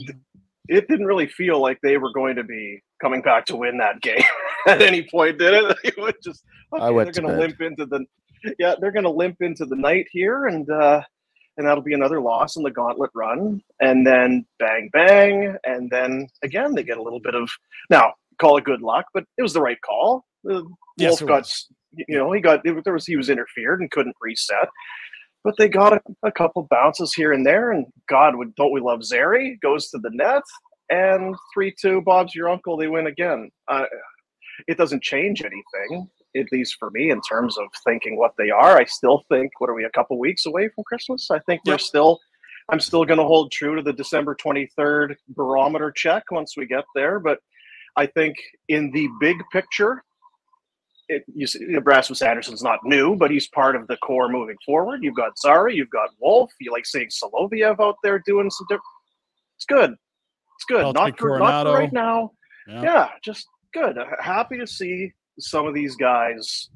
it didn't really feel like they were going to be coming back to win that game at any point, did it? It was just I okay, went they're going to limp into the yeah they're going to limp into the night here and. uh and that'll be another loss in the gauntlet run. And then bang, bang. And then again, they get a little bit of now call it good luck, but it was the right call. The Yes, Wolf got, you know, he got, there was, he was interfered and couldn't reset. But they got a, a couple bounces here and there. And God, would, don't we love Zary? Goes to the net. And 3 2, Bob's your uncle. They win again. Uh, it doesn't change anything at least for me in terms of thinking what they are. I still think what are we a couple weeks away from Christmas? I think we're still I'm still going to hold true to the December 23rd barometer check once we get there, but I think in the big picture it, you see, Rasmus Andersson's not new, but he's part of the core moving forward. You've got Zary, you've got Wolf. You like seeing Solovyov out there doing some different. It's good. It's good. Not for, not for right now. Yeah. Yeah, just good. Happy to see some of these guys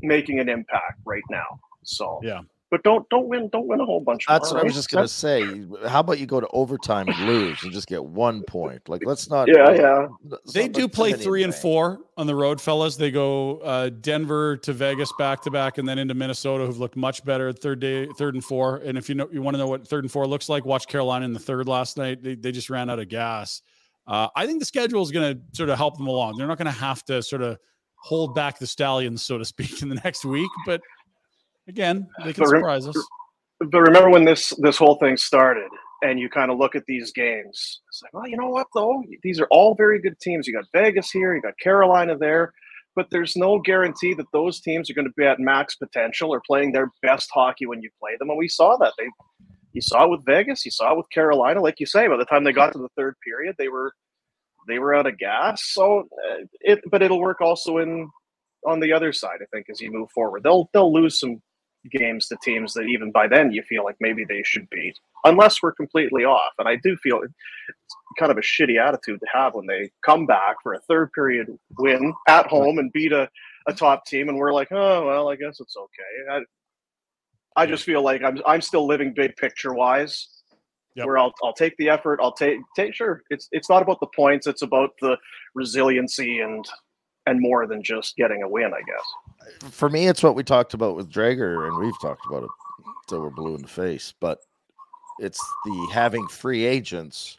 making an impact right now. So Yeah. but don't don't win don't win a whole bunch. That's more, what I was just gonna say. How about you go to overtime and lose and just get one point? Like let's not. Yeah, yeah. They do play too many in three and four on the road, fellas. They go uh, Denver to Vegas back to back, and then into Minnesota, who've looked much better third day, third and four. And if you know you want to know what third and four looks like, watch Carolina in the third last night. They, they just ran out of gas. Uh, I think the schedule is going to sort of help them along. They're not going to have to sort of hold back the stallions, so to speak, in the next week. But again, they can But rem- surprise us. But remember when this this whole thing started and you kind of look at these games, it's like, well, you know what though? These are all very good teams. You got Vegas here, you got Carolina there, but there's no guarantee that those teams are going to be at max potential or playing their best hockey when you play them. And we saw that. They you saw it with Vegas, you saw it with Carolina. Like you say, by the time they got to the third period, they were they were out of gas. So uh, it, but it'll work also in on the other side. I think as you move forward, they'll they'll lose some games to teams that even by then you feel like maybe they should beat, unless we're completely off. And I do feel it's kind of a shitty attitude to have when they come back for a third period win at home and beat a, a top team, and we're like, oh well, I guess it's okay. I, I just feel like I'm I'm still living big picture wise. Yep. Where I'll, I'll take the effort. I'll take take sure. It's it's not about the points. It's about the resiliency and and more than just getting a win. I guess. For me, it's what we talked about with Dreger, and we've talked about it till we're blue in the face. But it's the having free agents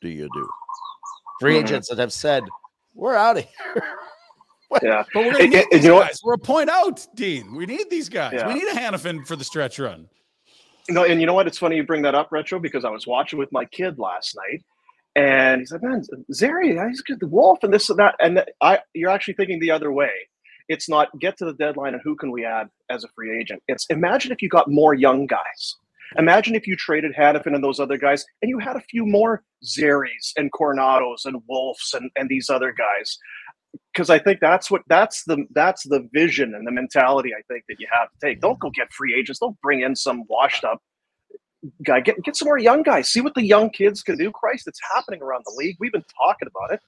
do you do? Free Mhm. agents that have said, we're out of here. Yeah. But we're going to need and these you know what? guys. We're a point out, Dean. We need these guys. Yeah. We need a Hanifin for the stretch run. No, and you know what? It's funny you bring that up, Retro, because I was watching with my kid last night, and he said, "Man, Zary, he's good, the Wolf, and this and that." And I, you're actually thinking the other way. It's not get to the deadline and who can we add as a free agent. It's imagine if you got more young guys. Imagine if you traded Hanifin and those other guys, and you had a few more Zarys and Coronatos and Wolves and, and these other guys. Because I think that's what that's the that's the vision and the mentality I think that you have to take. Don't go get free agents. Don't bring in some washed up guy. Get get some more young guys. See what the young kids can do. Christ, it's happening around the league. We've been talking about it.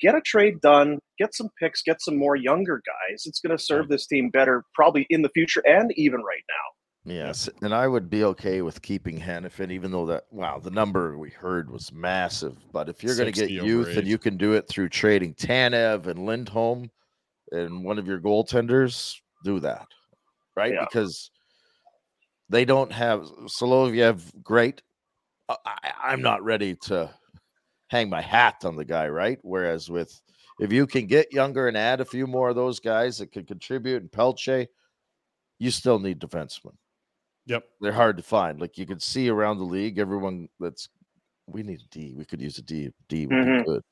Get a trade done. Get some picks. Get some more younger guys. It's going to serve this team better, probably in the future and even right now. Yes, and I would be okay with keeping Hanifin, even though that wow, the number we heard was massive. But if you're going to get youth eight. and you can do it through trading Tanev and Lindholm and one of your goaltenders, do that, right? Yeah. Because they don't have Solovyov. Great, I, I'm not ready to hang my hat on the guy, right? Whereas with if you can get younger and add a few more of those guys that could contribute and Pelche, you still need defensemen Yep. they're hard to find. Like you can see around the league, everyone that's we need a D. We could use a D. D would Mhm. be good,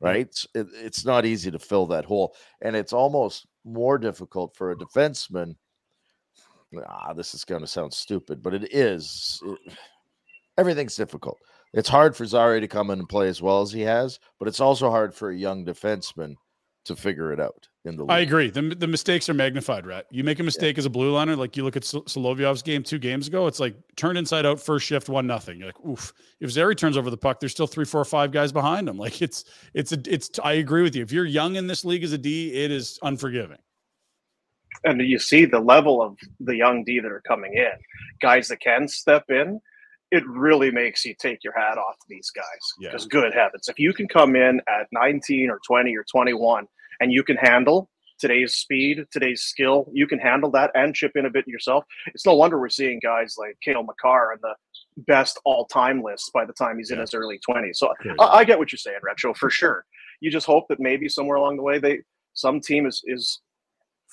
right? It's- It, it's not easy to fill that hole, and it's almost more difficult for a defenseman. Ah, this is going to sound stupid, but it is. It- everything's difficult. It's hard for Zary to come in and play as well as he has, but it's also hard for a young defenseman to figure it out in the league. I agree. The, the mistakes are magnified, Rat. You make a mistake as a blue liner, like you look at Sol- Solovyov's game two games ago, it's like turned inside out, first shift, one nothing. You're like, oof. If Zary turns over the puck, there's still three, four, five guys behind him. Like it's, it's, a, it's, I agree with you. If you're young in this league as a D, it is unforgiving. and you see the level of the young D that are coming in, guys that can step in. It really makes you take your hat off to these guys. Yeah. Because good heavens, if you can come in at 19 or 20 or 21 and you can handle today's speed, today's skill, you can handle that and chip in a bit yourself. It's no wonder we're seeing guys like Cale Makar on the best all-time list by the time he's in his early 20s. So Crazy. I, I get what you're saying, Retro, for sure. You just hope that maybe somewhere along the way they some team is is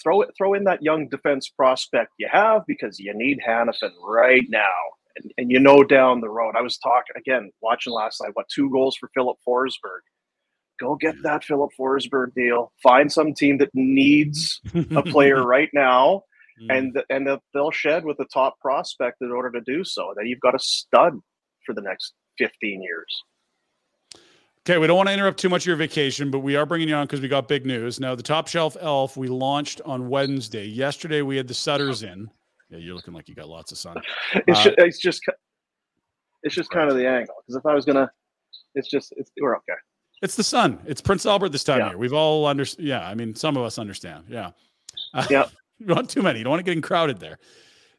throw it throw in that young defense prospect you have because you need Hanifin right now. And, and you know down the road. I was talking again, watching last night, what two goals for Filip Forsberg. Go get that Filip Forsberg deal. Find some team that needs a player right now, Mm. and and they'll shed with a top prospect in order to do so. Then you've got a stud for the next 15 years. Okay, we don't want to interrupt too much of your vacation, but we are bringing you on because we got big news. Now, the Top Shelf Elf we launched on Wednesday. Yesterday, we had the Sutters in. Yeah, you're looking like you got lots of sun. It's, Uh, just, it's just it's just kind of the angle because if I was gonna, it's just it's, we're okay. It's the sun. It's Prince Albert this time Yeah. of year. We've all under. Yeah, I mean, some of us understand. Yeah. Uh, Yeah. want too many. You don't want to get crowded there.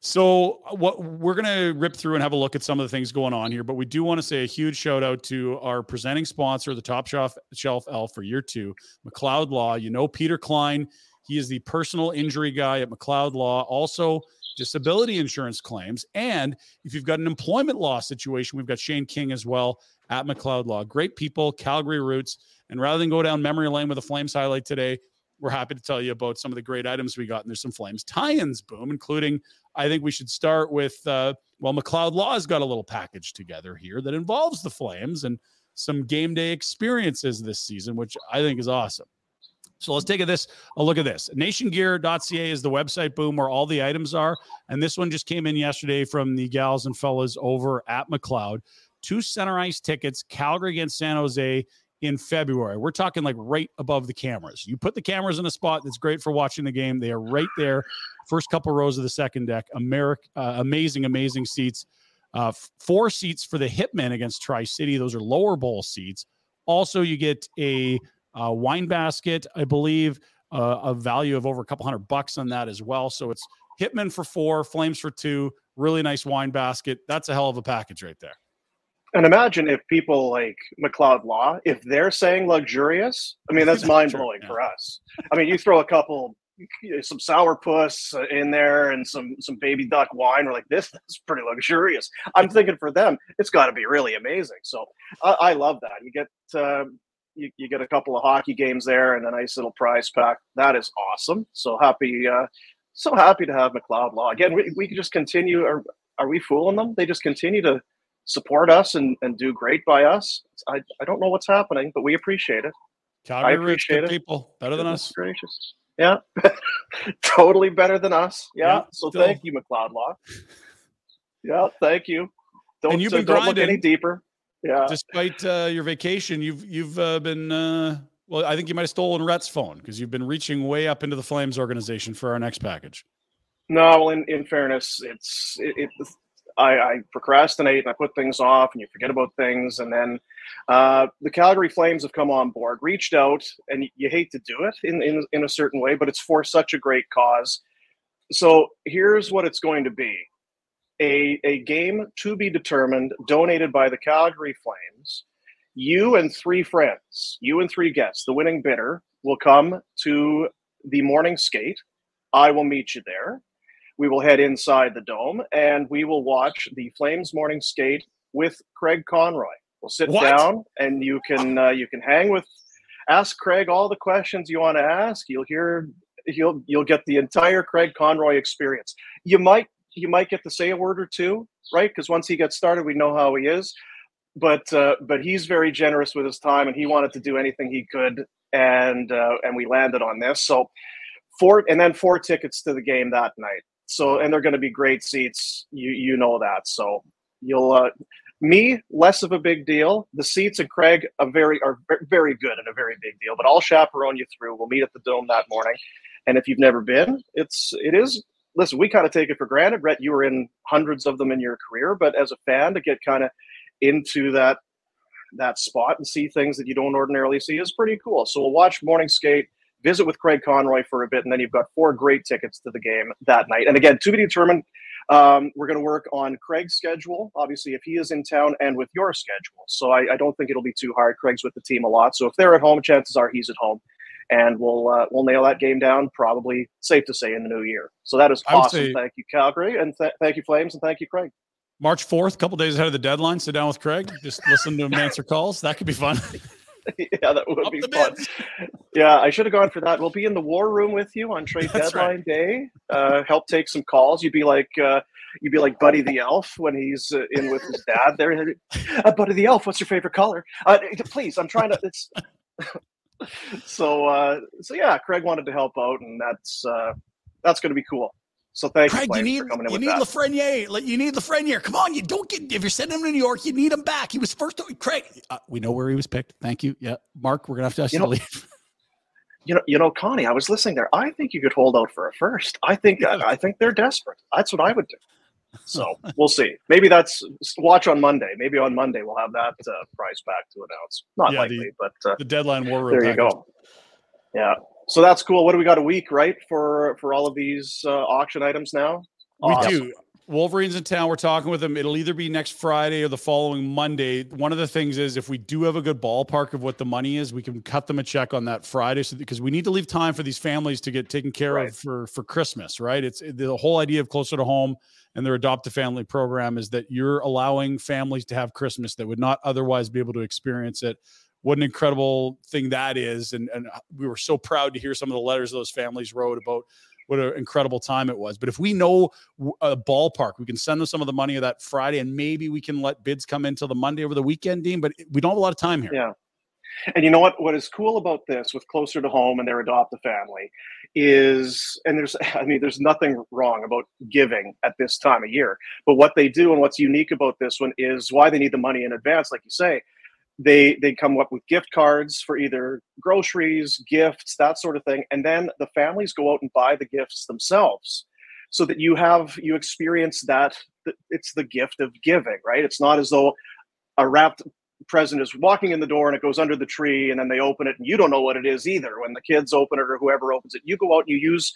So uh, what we're gonna rip through and have a look at some of the things going on here, but we do want to say a huge shout out to our presenting sponsor, the Top Shelf Shelf Elf for year two, McLeod Law. You know Peter Klein. He is the personal injury guy at McLeod Law. Also, disability insurance claims. And if you've got an employment law situation, we've got Shane King as well at McLeod Law. Great people, Calgary roots. And rather than go down memory lane with a Flames highlight today, we're happy to tell you about some of the great items we got. And there's some Flames tie-ins, boom, including I think we should start with uh, well, McLeod Law has got a little package together here that involves the Flames and some game day experiences this season, which I think is awesome. So let's take a this a look at this. Nationgear.ca is the website boom where all the items are. And this one just came in yesterday from the gals and fellas over at McLeod. Two center ice tickets, Calgary against San Jose in February. We're talking like right above the cameras. You put the cameras in a spot that's great for watching the game. They are right there, first couple rows of the second deck. America, uh, amazing, amazing seats. Uh, four seats for the Hitmen against Tri City. Those are lower bowl seats. Also, you get a uh, wine basket, I believe, uh, a value of over a couple hundred bucks on that as well. So it's Hitmen for four, Flames for two, really nice wine basket. That's a hell of a package right there. And imagine if people like McLeod Law, if they're saying luxurious, I mean, that's mind blowing yeah. for us. I mean, you throw a couple, some sourpuss in there and some some baby duck wine. We're like, this is pretty luxurious. I'm thinking for them, it's got to be really amazing. So I, I love that. You get uh, you, you get a couple of hockey games there and a nice little prize pack. That is awesome. So happy, uh, so happy to have McLeod Law again. We we can just continue. Are are we fooling them? They just continue to support us and, and do great by us. I, I don't know what's happening, but we appreciate it. Calgary I appreciate it. people, better than Goodness us. Gracious. Yeah. totally better than us. Yeah. Yeah, so still. thank you, McLeod Law. Yeah, thank you. Don't, And you've been don't look any deeper. Yeah. Despite uh, your vacation, you've you've uh, been uh, well. I think you might have stolen Rhett's phone because you've been reaching way up into the Flames organization for our next package. No, well, in, in fairness, it's it, it I, I procrastinate and I put things off, and you forget about things, and then uh, the Calgary Flames have come on board, reached out, and you hate to do it in, in in a certain way, but it's for such a great cause. So here's what it's going to be: a a game to be determined, donated by the Calgary Flames. You and three friends, you and three guests, the winning bidder will come to the morning skate. I will meet you there we will head inside the dome and we will watch the Flames morning skate with Craig Conroy. We'll sit What? down and you can uh, you can hang with ask Craig all the questions you want to ask. You'll hear you'll you'll get the entire Craig Conroy experience. You might you might get to say a word or two, right? Because once he gets started, we know how he is. But uh, but he's very generous with his time, and he wanted to do anything he could, and uh, and we landed on this. So four and then four tickets to the game that night. So and they're going to be great seats. You you know that. So you'll uh, me less of a big deal. The seats and Craig a very are very good and a very big deal. But I'll chaperone you through. We'll meet at the dome that morning. And if you've never been, it's it is. Listen, we kind of take it for granted. Brett, you were in hundreds of them in your career, but as a fan, to get kind of into that that spot and see things that you don't ordinarily see is pretty cool. So we'll watch morning skate visit with Craig Conroy for a bit, and then you've got four great tickets to the game that night. And again, to be determined. Um, we're going to work on Craig's schedule, obviously, if he is in town, and with your schedule. So I, I don't think it'll be too hard. Craig's with the team a lot, so if they're at home, chances are he's at home, and we'll uh, we'll nail that game down. Probably safe to say in the new year. So that is awesome. thank you, Calgary, and th- thank you, Flames, and thank you, Craig. March fourth, a couple days ahead of the deadline. Sit down with Craig, just listen to him answer calls. That could be fun. yeah, that would Up be fun. Yeah, I should have gone for that. We'll be in the war room with you on trade That's deadline day. Uh, help take some calls. You'd be like, uh, you'd be like Buddy the Elf when he's uh, in with his dad. There, uh, Buddy the Elf. What's your favorite color? Uh, please, I'm trying to. It's so. Uh, so yeah, Craig wanted to help out, and that's uh, that's going to be cool. So thank Craig, you, you need for coming in you need that. Lafreniere. Like, You need Lafreniere. Come on, you don't get if you're sending him to New York, you need him back. He was first. To, Craig, Uh, we know where he was picked. Thank you. Yeah, Mark, we're gonna have to ask you, You to know- leave. you know, you know, Connie, I was listening there. I think you could hold out for a first. I think I, I think they're desperate. That's what I would do. So we'll see. Maybe that's watch on Monday. Maybe on Monday we'll have that uh, prize back to announce. Not Yeah, the- likely, but uh, The deadline war room. there you go. Yeah. So that's cool. What do we got a week, right, for for all of these uh, auction items now? We Awesome. do. Wolverines in town. We're talking with them. It'll either be next Friday or the following Monday. One of the things is if we do have a good ballpark of what the money is, we can cut them a check on that Friday, so because we need to leave time for these families to get taken care Right. of for for Christmas. Right? It's the whole idea of closer to home and their adopt a family program is that you're allowing families to have Christmas that would not otherwise be able to experience it. What an incredible thing that is, and and uh, we were so proud to hear some of the letters those families wrote about what an incredible time it was. But if we know a ballpark, we can send them some of the money of that Friday, and maybe we can let bids come in till the Monday over the weekend, Dean. But we don't have a lot of time here. Yeah. And you know what? What is cool about this with closer to home and their adopt a family is, and there's, I mean, there's nothing wrong about giving at this time of year. But what they do and what's unique about this one is why they need the money in advance, like you say. They they come up with gift cards for either groceries, gifts, that sort of thing, and then the families go out and buy the gifts themselves, so that you have you experience that it's the gift of giving, right? It's not as though a wrapped present is walking in the door and it goes under the tree and then they open it and you don't know what it is either. When the kids open it or whoever opens it you go out and you use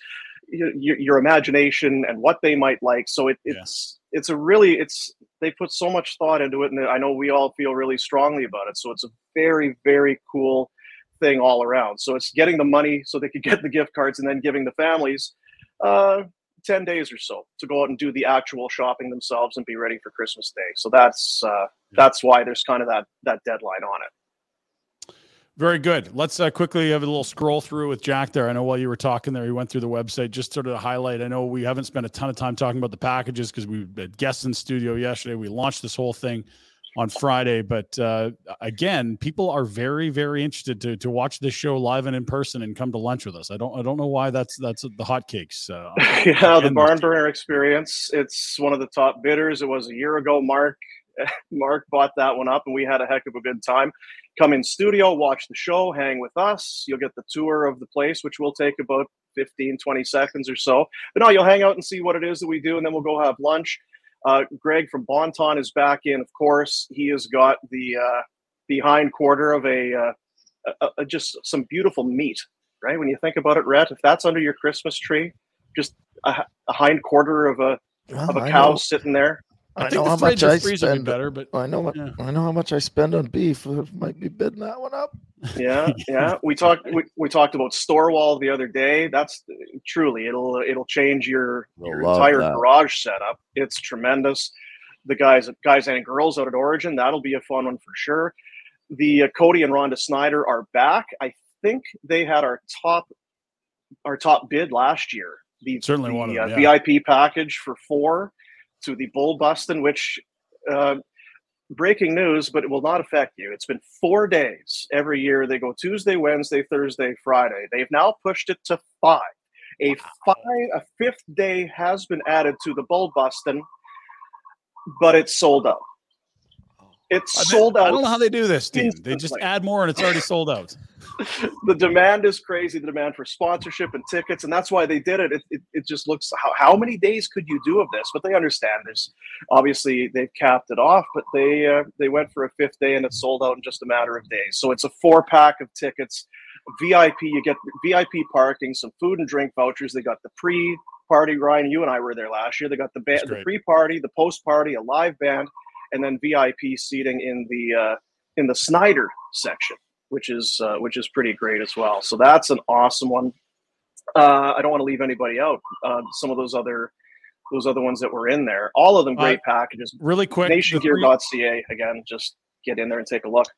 your, your imagination and what they might like. So it, it's yeah. it's a really it's they put so much thought into it and i know we all feel really strongly about it. So it's a very very cool thing all around. So it's getting the money so they could get the gift cards and then giving the families uh 10 days or so to go out and do the actual shopping themselves and be ready for christmas day so that's uh that's why there's kind of that that deadline on it very good. Let's uh, quickly have a little scroll through with Jack there. I know while you were talking there, he went through the website just sort of to highlight. I know we haven't spent a ton of time talking about the packages because we had guests in studio yesterday. We launched this whole thing on Friday, but uh, again, people are very, very interested to to watch this show live and in person and come to lunch with us. I don't, I don't know why that's that's the hotcakes. Uh, yeah, the barn burner experience. It's one of the top bidders. It was a year ago. Mark Mark bought that one up, and we had a heck of a good time. Come in studio, watch the show, hang with us. You'll get the tour of the place, which will take about 15, 20 seconds or so. But no, you'll hang out and see what it is that we do, and then we'll go have lunch. Uh, Greg from Bon Ton is back in, of course. He has got the uh, behind quarter of a, uh, a, a, just some beautiful meat, right? When you think about it, Rhett, if that's under your Christmas tree, just a, a hind quarter of a of a cow sitting there. I, I know how much I spend. Better, but I know yeah. I know how much I spend on beef. I might be bidding that one up. Yeah, yeah. We talked we, we talked about store wall the other day. That's truly it'll it'll change your, your entire that. garage setup. It's tremendous. The guys guys and girls out at Origin that'll be a fun one for sure. The uh, Cody and Rhonda Snyder are back. I think they had our top our top bid last year. The certainly the, one of them, uh, yeah. VIP package for four to the bull busting, which uh, breaking news, but it will not affect you. It's been four days every year. They go Tuesday, Wednesday, Thursday, Friday. They've now pushed it to five. A five, a fifth day has been added to the bull busting, but it's sold out. It's I sold out. I don't know how they do this, Dean. They just add more and it's already sold out. the demand is crazy. The demand for sponsorship and tickets, and that's why they did it. It, it, it just looks how, how many days could you do of this? But they understand there's obviously they've capped it off, but they uh, they went for a fifth day and it's sold out in just a matter of days. So it's a four pack of tickets. VIP, you get VIP parking, some food and drink vouchers. They got the pre party. Ryan, you and I were there last year. They got the band, the pre party, the post party, a live band, and then VIP seating in the uh, in the Snyder section which is uh, which is pretty great as well. So that's an awesome one. Uh, I don't want to leave anybody out. Uh, some of those other those other ones that were in there, all of them great packages. Really quick, nationgear.ca again. Just get in there and take a look.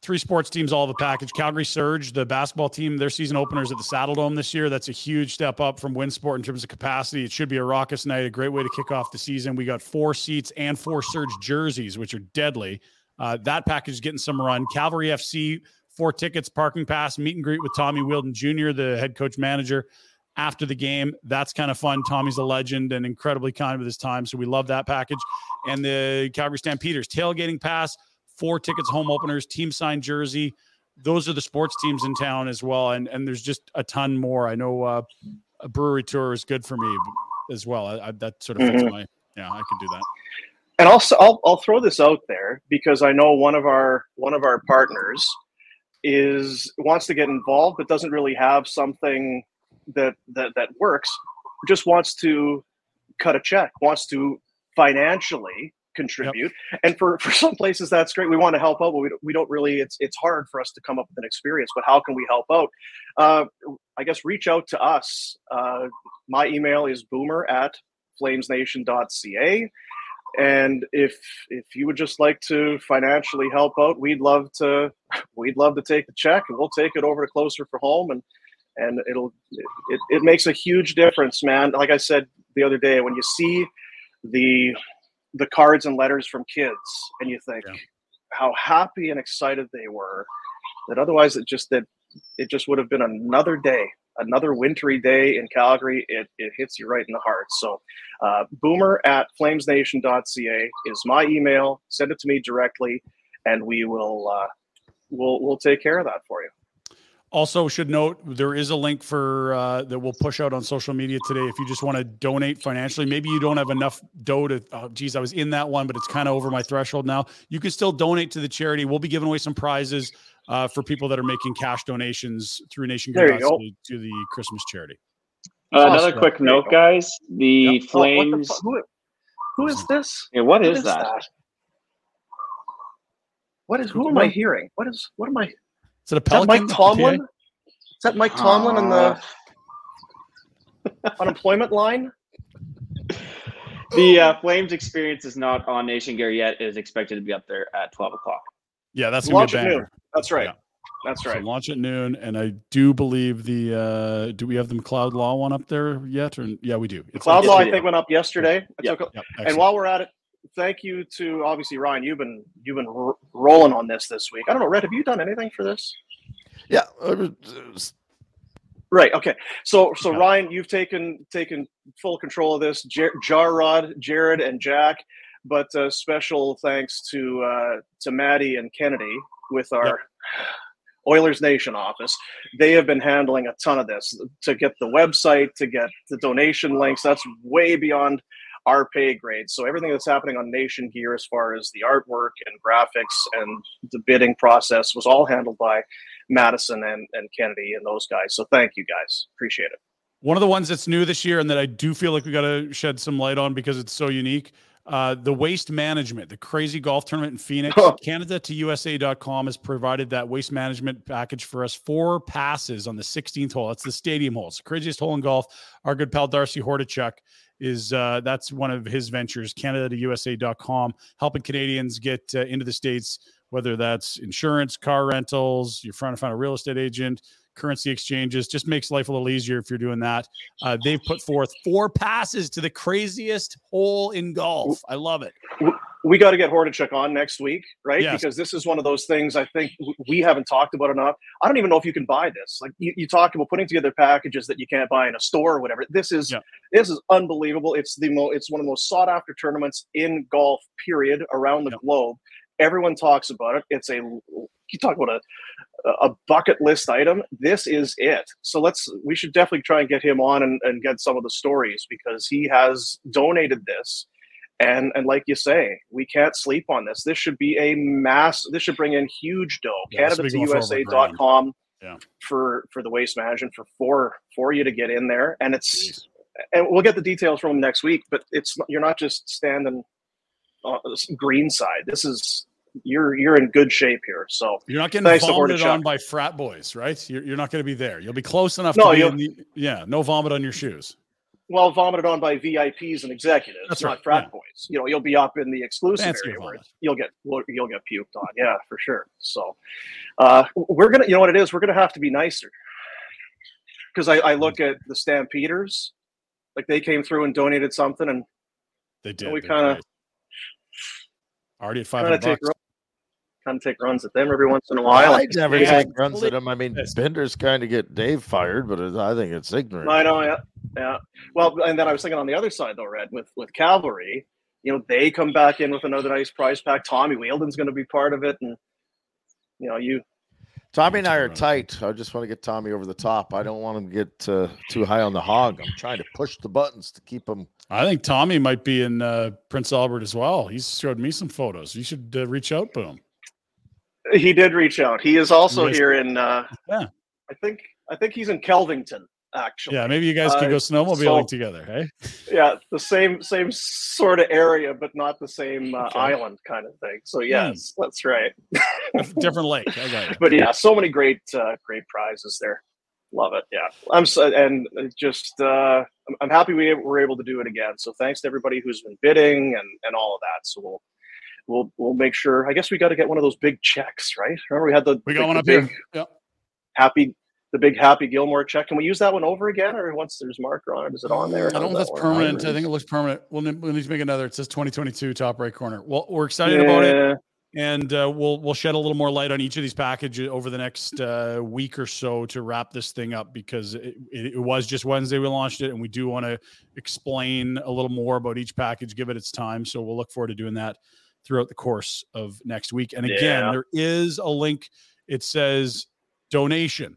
Three sports teams, all a package. Calgary Surge, the basketball team, their season openers at the Saddledome this year. That's a huge step up from Winsport in terms of capacity. It should be a raucous night, a great way to kick off the season. We got four seats and four Surge jerseys, which are deadly. Uh, that package is getting some run. Cavalry FC four tickets, parking pass, meet and greet with Tommy Wheeldon Jr., the head coach manager after the game. That's kind of fun. Tommy's a legend and incredibly kind with his time. So we love that package. And the Calgary Stampeders tailgating pass, four tickets, home openers, team signed jersey. Those are the sports teams in town as well. And and there's just a ton more. I know uh, a brewery tour is good for me as well. I, I, that sort of fits mm-hmm. my, yeah, I can do that. And also, I'll, I'll throw this out there because I know one of our one of our partners is wants to get involved but doesn't really have something that that that works just wants to cut a check wants to financially contribute. Yep. and for for some places that's great. We want to help out but we, we don't really it's it's hard for us to come up with an experience but how can we help out? Uh, i guess reach out to us. Uh, my email is boomer at flamesnation.ca and if if you would just like to financially help out we'd love to we'd love to take the check and we'll take it over to closer for home and and it'll it, it makes a huge difference man. Like i said the other day when you see the the cards and letters from kids and you think yeah. how happy and excited they were that otherwise it just that it just would have been another day another wintry day in Calgary, it, it hits you right in the heart. So, uh, boomer at flamesnation.ca is my email. Send it to me directly, and we will uh, we'll we'll take care of that for you. Also, should note there is a link for uh, that we'll push out on social media today. If you just want to donate financially, maybe you don't have enough dough to. Oh, geez, I was in that one, but it's kind of over my threshold now. You can still donate to the charity. We'll be giving away some prizes uh, for people that are making cash donations through Nation There you go. to the Christmas charity. Uh, another Awesome. quick note, guys. The Oh, what the Flames. who, who is this? Yeah, what is that? What is? Who am I hearing? What is? What am I? Is Is it a that pelican? Mike Tomlin? Is that Mike Tomlin in the Uh, unemployment line? the uh, Flames experience is not on Nation Gear yet. It is expected to be up there at 12 o'clock. Yeah, that's gonna Launch be a at noon. banger. That's right. Yeah. That's So right. launch at noon, and I do believe the. uh Do we have the McLeod Law one up there yet? Or yeah, we do. It's Cloud Law, I think, went up yesterday. I Yeah. took a- Yep, and while we're at it, thank you to obviously Ryan. You've been you've been rolling on this this week. I don't know, Red. Have you done anything for this? Yeah. it was- it was- Right. Okay. So so. Ryan, you've taken taken full control of this. Jar- Jarrod, Jared, and Jack. But uh, special thanks to uh, to Maddie and Kennedy with our Oilers Nation office. They have been handling a ton of this to get the website, to get the donation links. That's way beyond our pay grade. So everything that's happening on Nation Gear, as far as the artwork and graphics and the bidding process, was all handled by Madison and, and Kennedy and those guys. So thank you guys. Appreciate it. One of the ones that's new this year and that I do feel like we got to shed some light on because it's so unique. Uh, the waste management, the crazy golf tournament in Phoenix, Canada to USA.com has provided that waste management package for us. Four passes on the 16th hole. That's the stadium hole. It's the craziest hole in golf. Our good pal Darcy Hordichuk is uh, that's one of his ventures, Canada to USA.com, helping Canadians get uh, into the States, whether that's insurance, car rentals, you're trying to find a real estate agent, currency exchanges, just makes life a little easier if you're doing that. Uh, they've put forth four passes to the craziest hole in golf. I love it. We got to get Hordichuk on next week, right? Yes. Because this is one of those things I think we haven't talked about enough. I don't even know if you can buy this. Like you, you talk about putting together packages that you can't buy in a store or whatever. This is Yeah. this is unbelievable. It's the mo- it's one of the most sought after tournaments in golf. Period around the Yep. globe. Everyone talks about it. It's a you talk about a a bucket list item. This is it. So let's we should definitely try and get him on and, and get some of the stories because he has donated this. And and like you say, we can't sleep on this. This should be a mass. This should bring in huge dough. Yeah, this Canada to for USA.com Yeah. for for the waste management for for for you to get in there. And it's Jeez. and we'll get the details from him next week. But it's you're not just standing on the green side. This is you're you're in good shape here. So You're not getting vomited on by frat boys, right? You're, you're not going to be there. You'll be close enough No, to be you'll- in the, yeah, no vomit on your shoes. well vomited on by VIPs and executives, That's not right, frat yeah. boys. You know, you'll be up in the exclusive Fancier area where you'll get you'll get puked on. Yeah, for sure. So uh, we're gonna, you know what it is? We're gonna have to be nicer because I, I look at the Stampeders, like they came through and donated something, and They did. we kinda- already at 500 bucks. Run, kind of take runs at them every once in a while. I never Yeah. take runs at them. I mean, Yes. Bender's kind of get Dave fired, but it- I think it's ignorant. I know, yeah, yeah. Well, and then I was thinking on the other side though, Red, with with Cavalry, you know, they come back in with another nice prize pack. Tommy Wheeldon's going to be part of it, and you know, you Tommy and I are tight. I just want to get Tommy over the top. I don't want him to get uh, too high on the hog. I'm trying to push the buttons to keep him. I think Tommy might be in uh, Prince Albert as well. He's showed me some photos. You should uh, reach out to him. He did reach out. He is also Yes. here in. Uh, Yeah. I think I think he's in Kelvington actually. Yeah, maybe you guys can Uh, go snowmobiling so- together. Hey, Yeah, the same same sort of area, but not the same uh, Okay. island kind of thing. So yes, that's right. different lake. I got but yeah, so many great uh, great prizes there. Love it. Yeah, I'm so, and just uh, I'm, I'm happy we were able to do it again. So thanks to everybody who's been bidding and and all of that. So we'll we'll we'll make sure. I guess we got to get one of those big checks, right? Remember we had the We got one up big here. Yeah. happy the big Happy Gilmore check. Can we use that one over again, or once there's marker on it, is it on there? I don't know if that's that permanent. I think it looks permanent. We'll, we'll need to make another. It says 2022 top right corner. Well, we're excited about it, and uh, we'll we'll shed a little more light on each of these packages over the next uh, week or so to wrap this thing up because it, it, it was just Wednesday we launched it, and we do want to explain a little more about each package, give it its time. So we'll look forward to doing that throughout the course of next week. And again, Yeah. there is a link. It says donation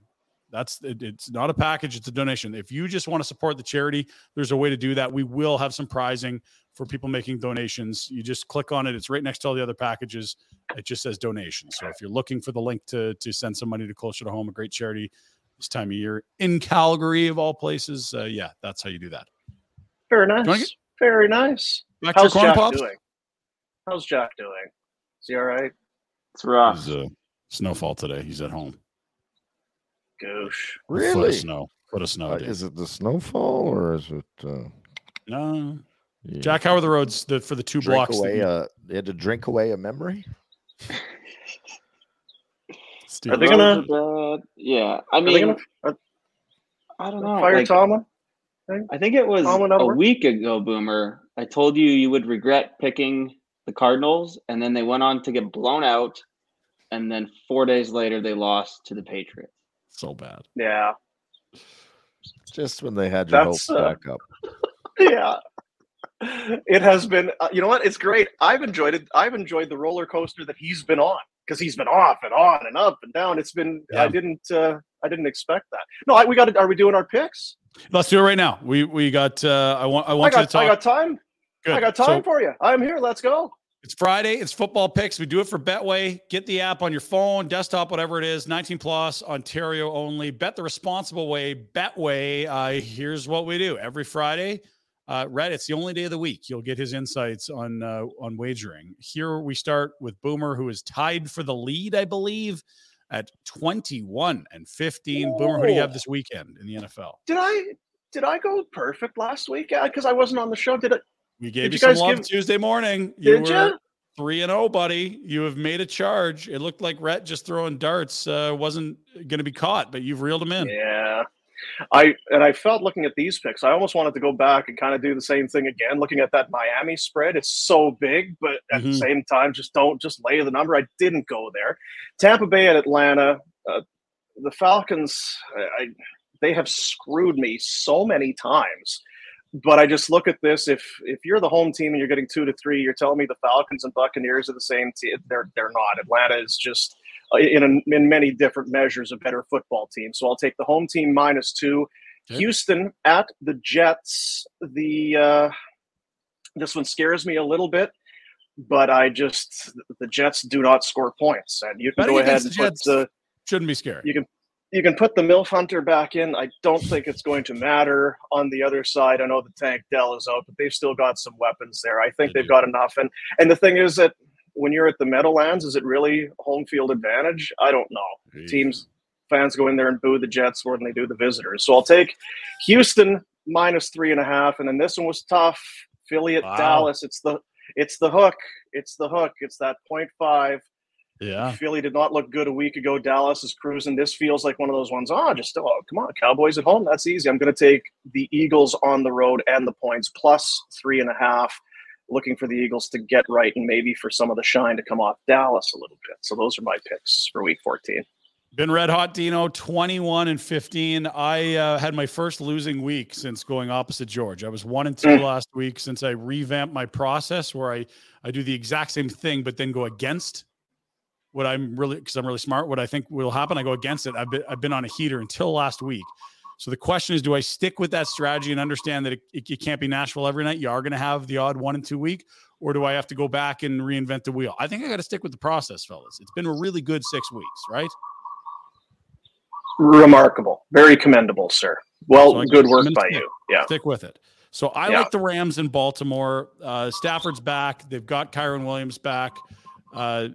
That's it, it's not a package; it's a donation. If you just want to support the charity, there's a way to do that. We will have some prizing for people making donations. You just click on it; it's right next to all the other packages. It just says donation. So if you're looking for the link to to send some money to Closer to Home, a great charity this time of year in Calgary, of all places, uh, yeah, that's how you do that. Very nice. Very nice. Back How's your corn Jack pops? doing? How's Jack doing? Is he all right? It's rough. It's uh, snowfall today. He's at home. Goosh. A foot Really? of snow. Foot of snow. Uh, is it the snowfall or is it uh, No. you Jack, how are the roads the, for the two drink blocks? that away? you- A, you had to drink away a memory. Steve, Are they gonna- are bad. Yeah, I mean, gonna are I don't know. fire like, Tomlin? I think it was Tomlin a out of work? week ago, Boomer. I told you you would regret picking the Cardinals, and then they went on to get blown out, and then four days later they lost to the Patriots. so bad. Yeah. Just when they had your That's, hopes uh, back up. Yeah. It has been uh, you know what? It's great. I've enjoyed it. I've enjoyed the roller coaster that he's been on because he's been off and on and up and down. It's been Yeah. I didn't uh I didn't expect that. No, I, we got to are we doing our picks? Let's do it right now. We we got. Uh, I want. I I want you to talk. I got time. Good. I got time So for you. I'm here. Let's go. it's Friday. It's football picks. We do it for Betway. Get the app on your phone, desktop, whatever it is. 19 plus, Ontario only. Bet the responsible way. Betway. Uh, here's what we do every Friday. Uh, Red, it's the only day of the week you'll get his insights on uh, on wagering. Here we start with Boomer, who is tied for the lead, I believe, at 21 and 15. Boomer, who do you have this weekend in the NFL? Did I did I go perfect last week? Because I wasn't on the show. Did it? We gave you, you some love give- Tuesday morning. You Did were ya? three and zero, buddy. You have made a charge. It looked like Rhett just throwing darts uh, wasn't going to be caught, but you've reeled him in. Yeah. I and I felt looking at these picks, I almost wanted to go back and kind of do the same thing again. Looking at that Miami spread, it's so big, but at the Mhm. same time, just don't just lay the number. I didn't go there. Tampa Bay and Atlanta, uh, the Falcons, I, I they have screwed me so many times. But I just look at this. If if you're the home team and you're getting two to three, you're telling me the Falcons and Buccaneers are the same team. They're they're not. Atlanta is just uh, in a, in many different measures a better football team. So I'll take the home team minus two. Okay. Houston at the Jets. The uh, this one scares me a little bit, but I just the Jets do not score points, and you can go ahead and the put Jets uh, Shouldn't be scary. you can you can put the MILF Hunter back in. I don't think it's going to matter on the other side. I know the Tank Dell is out, but they've still got some weapons there. I think They they've do. got enough. And and the thing is that when you're at the Meadowlands, is it really home field advantage? I don't know. Teams fans go in there and boo the Jets more than they do the visitors. So I'll take Houston minus three and a half, and then this one was tough. Philly at Wow. Dallas. It's the it's the hook. It's the hook. It's that point five. Yeah. Philly did not look good a week ago. Dallas is cruising. This feels like one of those ones. Oh, just oh, come on, Cowboys at home. That's easy. I'm going to take the Eagles on the road and the points plus three and a half. Looking for the Eagles to get right and maybe for some of the shine to come off Dallas a little bit. So those are my picks for Week 14. Been red hot, Dino. Twenty-one and fifteen. I uh, had my first losing week since going opposite George. I was one and two Mm. last week since I revamped my process, where I I do the exact same thing, but then go against what I'm really because I'm really smart. What I think will happen, I go against it. I've been I've been on a heater until last week. So the question is, do I stick with that strategy and understand that it, it, it can't be Nashville every night? You are going to have the odd one and two week, or do I have to go back and reinvent the wheel? I think I got to stick with the process, fellas. It's been a really good six weeks, right? Remarkable. Very commendable, sir. Well, So good work by you. Yeah. Stick with it. So I Yeah. like the Rams in Baltimore. Uh, Stafford's back. They've got Kyren Williams back. Uh,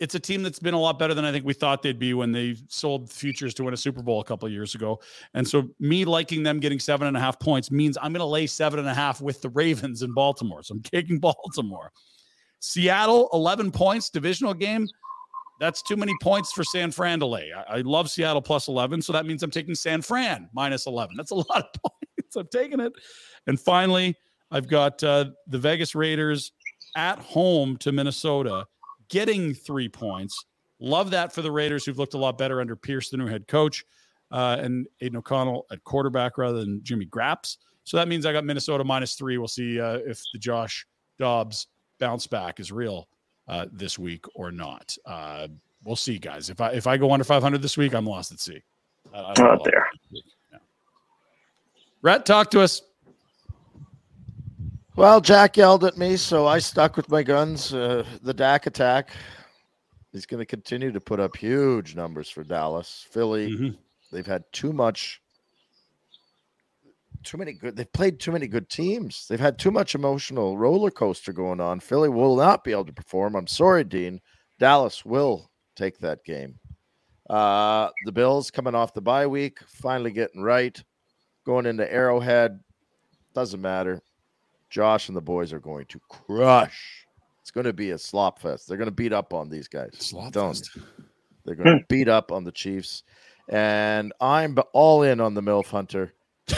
it's a team that's been a lot better than I think we thought they'd be when they sold futures to win a Super Bowl a couple years ago. And so, me liking them getting seven and a half points means I'm going to lay seven and a half with the Ravens in Baltimore. So I'm taking Baltimore. Seattle, 11 points, divisional game. That's too many points for San Fran to lay. I, I love Seattle plus 11. So that means I'm taking San Fran minus 11. That's a lot of points. I'm taking it. And finally, I've got uh, the Vegas Raiders at home to Minnesota getting three points. Love that for the Raiders, who've looked a lot better under Pierce, the new head coach, uh, and Aidan O'Connell at quarterback rather than Jimmy Graps. So that means I got Minnesota minus three. We'll see uh, if the Josh Dobbs bounce back is real uh, this week or not. Uh, we'll see, guys. If I if I go under 500 this week, I'm lost at sea. I, I don't know Not there. Yeah. Rhett, talk to us. Well, Jack yelled at me, so I stuck with my guns. Uh, the Dak attack. He's going to continue to put up huge numbers for Dallas. Philly, Mhm. they've had too much, too many good. They've played too many good teams. They've had too much emotional roller coaster going on. Philly will not be able to perform. I'm sorry, Dean. Dallas will take that game. Uh, the Bills coming off the bye week, finally getting right, going into Arrowhead. Doesn't matter. Josh and the boys are going to crush. It's going to be a slop fest. They're going to beat up on these guys. Slop fest. They're going to beat up on the Chiefs. And I'm all in on the MILF Hunter.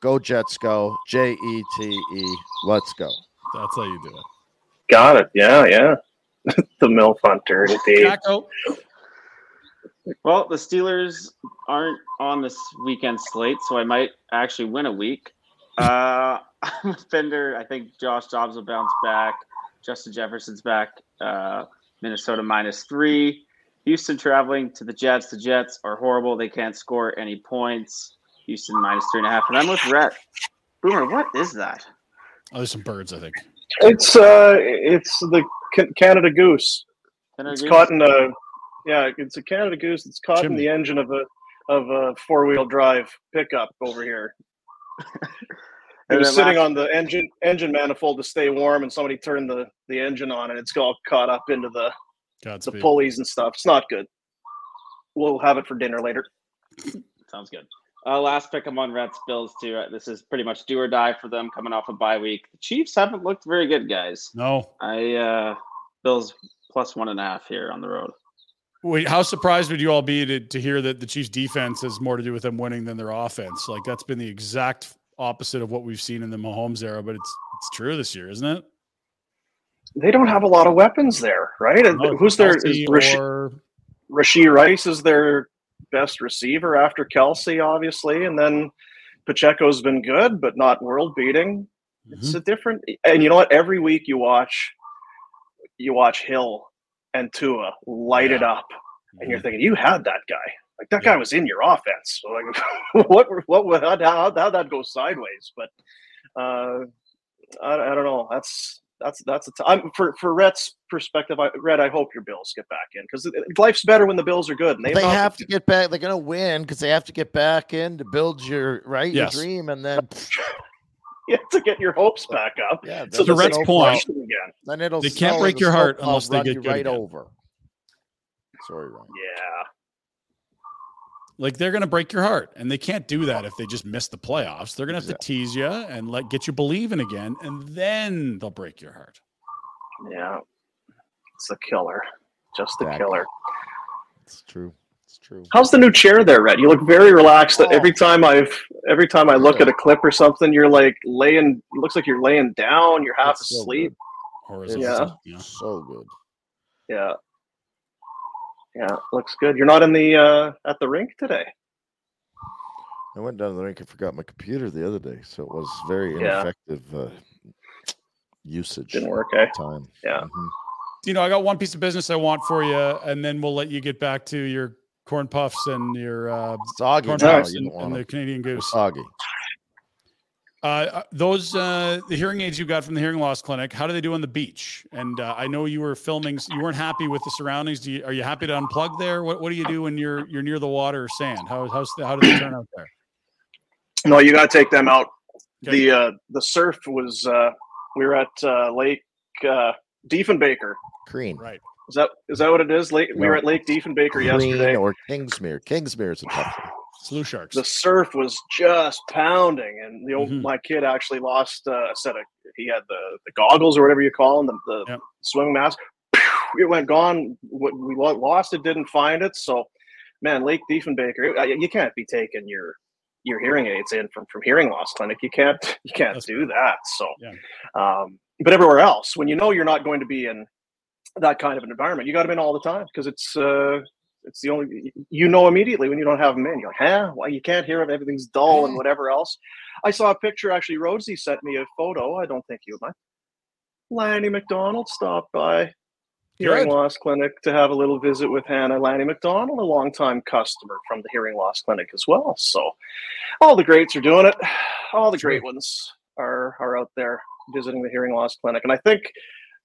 go Jets, go. J E T E. Let's go. That's how you do it. Got it. Yeah, yeah. the MILF Hunter. Jacko, Well, the Steelers aren't on this weekend slate, so I might actually win a week. Uh, I'm a Fender. I think Josh Dobbs will bounce back. Justin Jefferson's back. Uh, Minnesota minus three. Houston traveling to the Jets. The Jets are horrible. They can't score any points. Houston minus three and a half. And I'm with Rhett. Boomer, what is that? oh, there's some birds. I think. It's uh, it's the Canada Goose. Canada It's Goose? caught in a yeah, it's a Canada Goose. It's caught in the engine of a of a four wheel drive pickup over here. It was sitting on the engine engine manifold to stay warm, and somebody turned the the engine on, and it's all caught up into the the pulleys and stuff. It's not good. We'll have it for dinner later. Sounds good. Uh, last pick, I'm on Reds Bills too. Uh, This is pretty much do or die for them coming off a bye week. The Chiefs haven't looked very good, guys. No. I uh Bills plus one and a half here on the road. Wait, how surprised would you all be to, to hear that the Chiefs' defense has more to do with them winning than their offense? Like that's been the exact opposite of what we've seen in the Mahomes era, but it's it's true this year, isn't it? They don't have a lot of weapons there, right? No, Who's their Kelce is Rash- or Rasheed Rice is their best receiver after Kelce, obviously, and then Pacheco's been good, but not world beating. It's mm-hmm. a different, and you know what? Every week you watch, you watch Hill and Tua light it up, and you're mm-hmm. thinking, you had that guy. Like that guy was in your offense. So like, what? What? What? How how how that go sideways? But uh, I, I don't know. That's that's that's a t- I'm, for for Rhett's perspective. I, Rhett, I hope your Bills get back in because life's better when the Bills are good. And They, they've to get back. They're going to win because they have to get back in to build your right Yes. your dream, and then you have to get your hopes back up. Yeah, so To the Rhett's point, again. then it'll They can't break your heart unless they get you good right again. over. Sorry, Ryan. Yeah. Like they're going to break your heart, and they can't do that if they just miss the playoffs. They're going to have to tease you and let get you believing again, and then they'll break your heart. Yeah, it's a killer, just a Dak. killer. It's true. It's true. How's the new chair there, Red? You look very relaxed. Oh. Every time I've every time I look at a clip or something, you're like laying. It looks like you're laying down. You're half It's so asleep. Horizontal. Yeah. So good. Yeah. Yeah, looks good. You're not in the uh at the rink today. I went down to the rink and forgot my computer the other day, so it was very Yeah. ineffective uh, usage. Didn't work, eh? Time. Yeah. Mhm. You know, I got one piece of business I want for you, and then we'll let you get back to your corn puffs and your uh, Soggy corn now, puffs you and, don't and the. Canadian goose. Soggy. Uh, uh, those uh, the hearing aids you got from the hearing loss clinic. How do they do on the beach? And uh, I know you were filming. You weren't happy with the surroundings. Do you, are you happy to unplug there? What What do you do when you're you're near the water or sand? How how's the, how do they turn out there? No, you got to take them out. Okay. The uh the surf was uh we were at uh Lake uh Diefenbaker. Crean. Right. Is that is that what it is? Lake we were at Lake Diefenbaker Crean yesterday. or Kingsmere. Kingsmere is a tough one. Slew sharks. the surf was just pounding, and the old, Mhm. my kid actually lost uh, a set of. He had the, the goggles or whatever you call them, the, the Yep. swimming mask. It went gone. We lost it, didn't find it. So, man, Lake Diefenbaker, it- you can't be taking your your hearing aids in from from hearing loss clinic. You can't you can't That's do that. So, Yeah. um, but everywhere else, when you know you're not going to be in that kind of an environment, you got them in all the time because it's uh, it's the only you know immediately when you don't have them in. You're like, huh? Why you can't hear them? Everything's dull and whatever else. I saw a picture actually. Rosie sent me a photo. I don't think you might. Lanny McDonald stopped by. hearing Good. loss clinic to have a little visit with Hannah Lanny McDonald, a longtime customer from the hearing loss clinic as well. So all the greats are doing it. All the great ones are are out there visiting the hearing loss clinic. And I think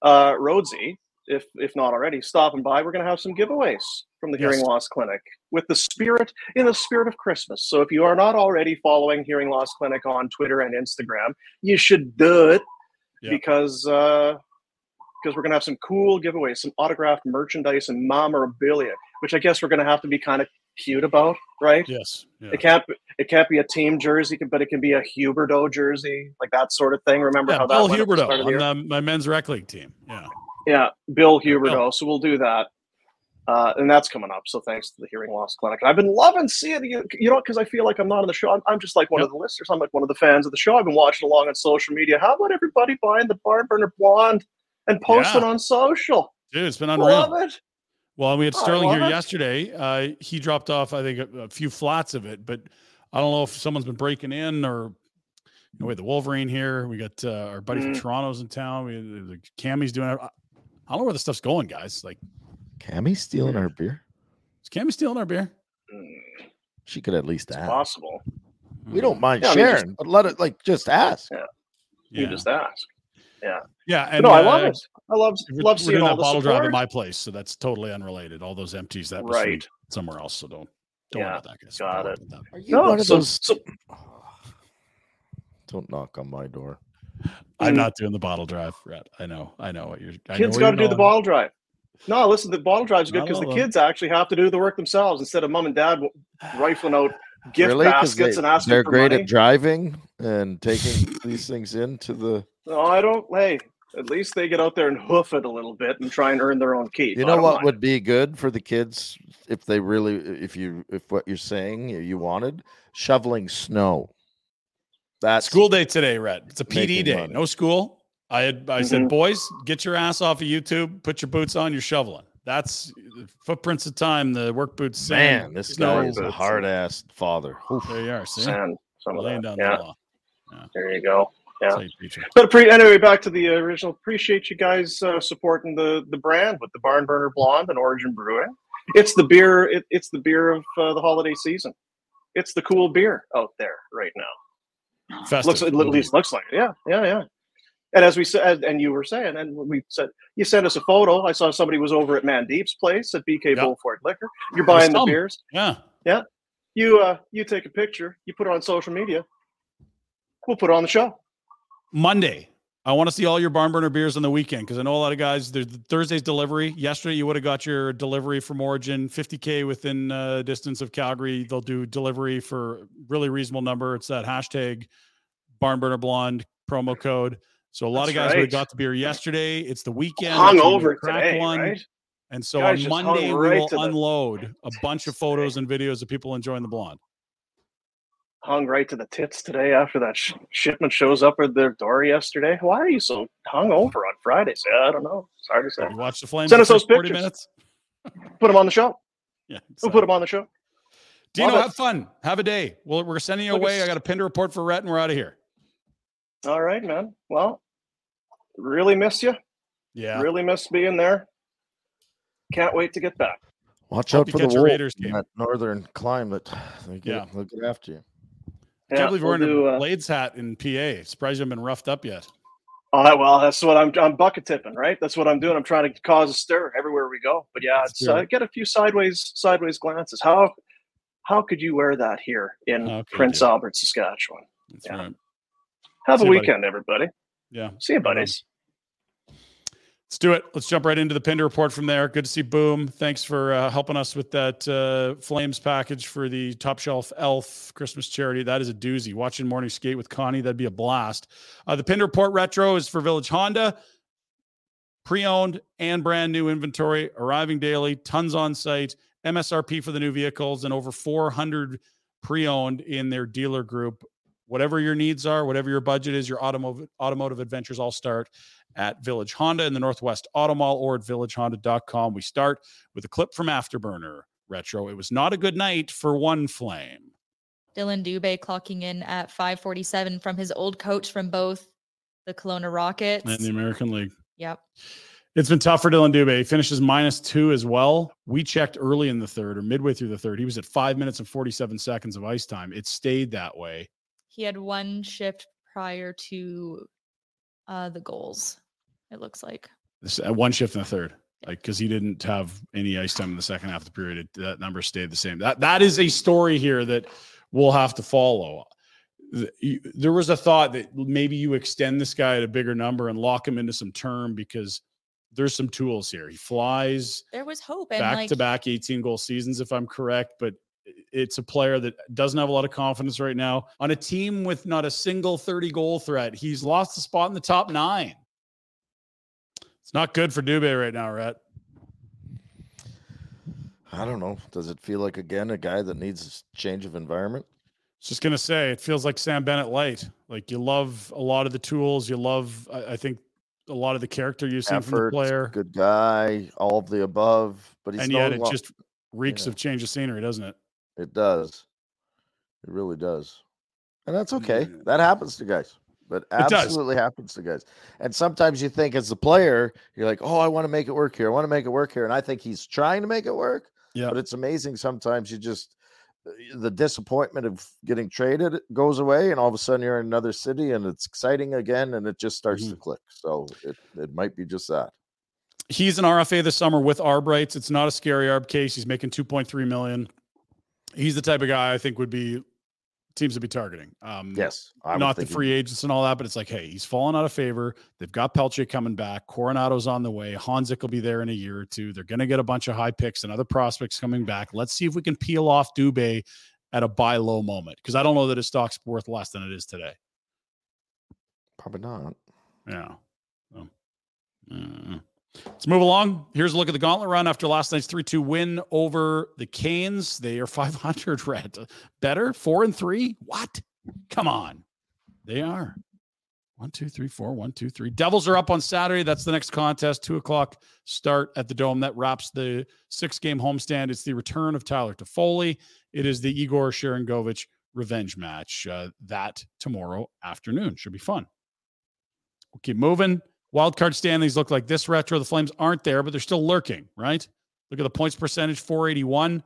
uh Rhodesy, if if not already, stopping by, we're gonna have some giveaways from the hearing loss clinic with the spirit in the spirit of Christmas. So if you are not already following Hearing Loss Clinic on Twitter and Instagram, you should do it Yeah. because uh because we're gonna have some cool giveaways, some autographed merchandise and memorabilia, which I guess we're gonna have to be kind of cute about, right? Yes. Yeah. It can't it can't be a team jersey, but it can be a Huberdeau jersey, like that sort of thing. Remember Yeah, how that at Huberdeau start of the year? on the, my men's rec league team. Yeah. Yeah, Bill. Huberdeau. So we'll do that. Uh, and that's coming up. So thanks to the Hearing Loss Clinic. I've been loving seeing you, you know, because I feel like I'm not on the show. I'm, I'm just like one Yep. of the listeners. I'm like one of the fans of the show. I've been watching along on social media. How about everybody buying the Barn Burner Blonde and posting Yeah. on social? Dude, it's been unreal. Love it. Well, we had Sterling here it. yesterday. Uh, he dropped off, I think, a, a few flats of it, but I don't know if someone's been breaking in or you know, we had the Wolverine here. We got uh, our buddy Mm. from Toronto's in town. We the Cammy's doing it. I I don't know where the stuff's going, guys. Like, Cammy stealing our beer? is Cammy stealing our beer? Mm, She could at least It's ask. possible. We don't mind Yeah, I mean, just- sharing, but let it like just ask. Yeah. Yeah, You just ask. Yeah. yeah. But And no, I love uh, it. I love We're, love we're seeing doing all that the bottle drive at my place, so that's totally unrelated. All those empties that was from Right. somewhere else. So don't don't worry Yeah, about that, guys. got Don't worry it. about that. Are you No, one of so- those? so- Don't knock on my door. I'm not doing the bottle drive, Rhett. I know. I know what you're. I Kids got to do the bottle drive. No, listen, the bottle drive is good because the of 'em. kids actually have to do the work themselves instead of mom and dad rifling out gift really? 'Cause baskets they, and asking they're for great money. at driving and taking these things into the. No, I don't. Hey, at least they get out there and hoof it a little bit and try and earn their own keep. You know what mind would be good for the kids if they really, if you, if what you're saying you wanted, shoveling snow. That's School day today, Rhett. It's a PD day. money. No school. I had I said, Mhm. boys, get your ass off of YouTube, put your boots on, you're shoveling. That's the footprints of time, the work boots. sand, man. This snow. guy is a hard ass father. Oof. There you are. See, sand. Some of laying that. down Yeah, the law. there you go. That's Yeah. how you. But pre- anyway, back to the original. Appreciate you guys uh, supporting the the brand with the Barn Burner Blonde and Origin Brewing. It's the beer. It, it's the beer of uh, the holiday season. It's the cool beer out there right now. Festive. looks at least looks like it. Yeah, yeah, yeah. And as we said, and you were saying, and we said, you sent us a photo. I saw somebody was over at Mandeep's place at BK Yeah. Bullford Liquor. You're buying the beers. Yeah. Yeah. You uh, you take a picture. You put it on social media. We'll put it on the show. Monday. I want to see all your barn burner beers on the weekend because I know a lot of guys. There's Thursday's delivery. Yesterday, you would have got your delivery from Origin, 50k within uh, distance of Calgary. They'll do delivery for really reasonable number. It's that hashtag barn burner blonde promo code. So a lot of That's guys would have got the beer yesterday. It's the weekend. Hung That's when we over crack today, one. right? And so Guys on Monday, we right will to the unload a bunch of photos and videos of people enjoying the blonde. Hung right to the tits today after that sh- shipment shows up at their door yesterday. Why are you so hung over on Fridays? Yeah, I don't know. It's hard to say. You watch the Flames. Send us those 40 pictures. minutes. Put them on the show. Yeah. We'll put them on the show. Dino, Love it. have fun. Have a day. Well, we're sending you Look, away. it's- I got a pin to report for Rhett, and we're out of here. All right, man. Well, really miss you. Yeah. Really miss being there. Can't wait to get back. Watch Hope out for the wolves Raiders in game. that northern climate. They get, Yeah. they'll get after you. I Yeah, can't believe we'll we're in do, a uh, Blades hat in PA. Surprised you haven't been roughed up yet. All right, well, that's what I'm. I'm bucket tipping, right? That's what I'm doing. I'm trying to cause a stir everywhere we go. But yeah, it's uh, get a few sideways sideways glances. How how could you wear that here in Prince? Albert, Saskatchewan? That's Yeah. right. Have See a you, buddy. weekend, everybody. Yeah. See you, buddies. Let's do it. Let's jump right into the Pinder report from there. Good to see Boom. Thanks for uh, helping us with that uh, Flames package for the Top Shelf Elf Christmas charity. That is a doozy. Watching Morning Skate with Connie, that'd be a blast. Uh, the Pinder report retro is for Village Honda. Pre-owned and brand new inventory arriving daily, tons on site, MSRP for the new vehicles, and over 400 pre-owned in their dealer group. Whatever your needs are, whatever your budget is, your automotive automotive adventures all start at Village Honda in the Northwest Auto Mall or at villagehonda.com. We start with a clip from Afterburner Retro. It was not a good night for one flame. Dylan Dubé clocking in at 547 from his old coach from both the Kelowna Rockets. and the American League. Yep. It's been tough for Dylan Dubé. He finishes minus two as well. We checked early in the third or midway through the third. He was at five minutes and 47 seconds of ice time. It stayed that way. He had one shift prior to uh, the goals. It looks like. This, uh, one shift in the third, like because he didn't have any ice time in the second half of the period. It, that number stayed the same. That that is a story here that we'll have to follow. You- There was a thought that maybe you extend this guy at a bigger number and lock him into some term because there's some tools here. He flies There was hope, back like to back 18 goal seasons, if I'm correct. But it's a player that doesn't have a lot of confidence right now on a team with not a single 30 goal threat. He's lost a spot in the top nine. It's not good for Dubé right now, Rhett. I don't know. Does it feel like again a guy that needs a change of environment? Just gonna say, it feels like Sam Bennett light. Like you love a lot of the tools. You love, I, I think, a lot of the character you've seen from the player, good guy, all of the above. But he's and yet it just reeks yeah. of change of scenery, doesn't it? It does. It really does. And that's okay. That happens to guys. That It absolutely happens to guys. And sometimes you think as a player, you're like, oh, I want to make it work here. I want to make it work here. And I think he's trying to make it work. Yeah. But it's amazing sometimes you just uh, the disappointment of getting traded goes away and all of a sudden you're in another city and it's exciting again and it just starts Mm-hmm. to click. So it, it might be just that. He's an RFA this summer with Arbrights. It's not a scary Arb case. He's making 2.3 million. He's the type of guy I think would be teams to be targeting. Um, Yes. I not the free agents and all that, but it's like, hey, he's fallen out of favor. They've got Pelletier coming back. Coronato's on the way. Honzek will be there in a year or two. They're going to get a bunch of high picks and other prospects coming back. Let's see if we can peel off Dubé at a buy low moment because I don't know that his stock's worth less than it is today. Probably not. Yeah. So, uh, let's move along. Here's a look at the gauntlet run after last night's 3 2 win over the Canes. They are 500 red. Better? Four and three? What? Come on. They are. One, two, three, four. One, two, three. Devils are up on Saturday. That's the next contest. Two o'clock start at the Dome. That wraps the six game homestand. It's the return of Tyler Toffoli. It is the Igor Sharangovich revenge match. Uh, that tomorrow afternoon. Should be fun. We'll keep moving. Wildcard standings look like this retro. The Flames aren't there, but they're still lurking, right? Look at the points percentage 481.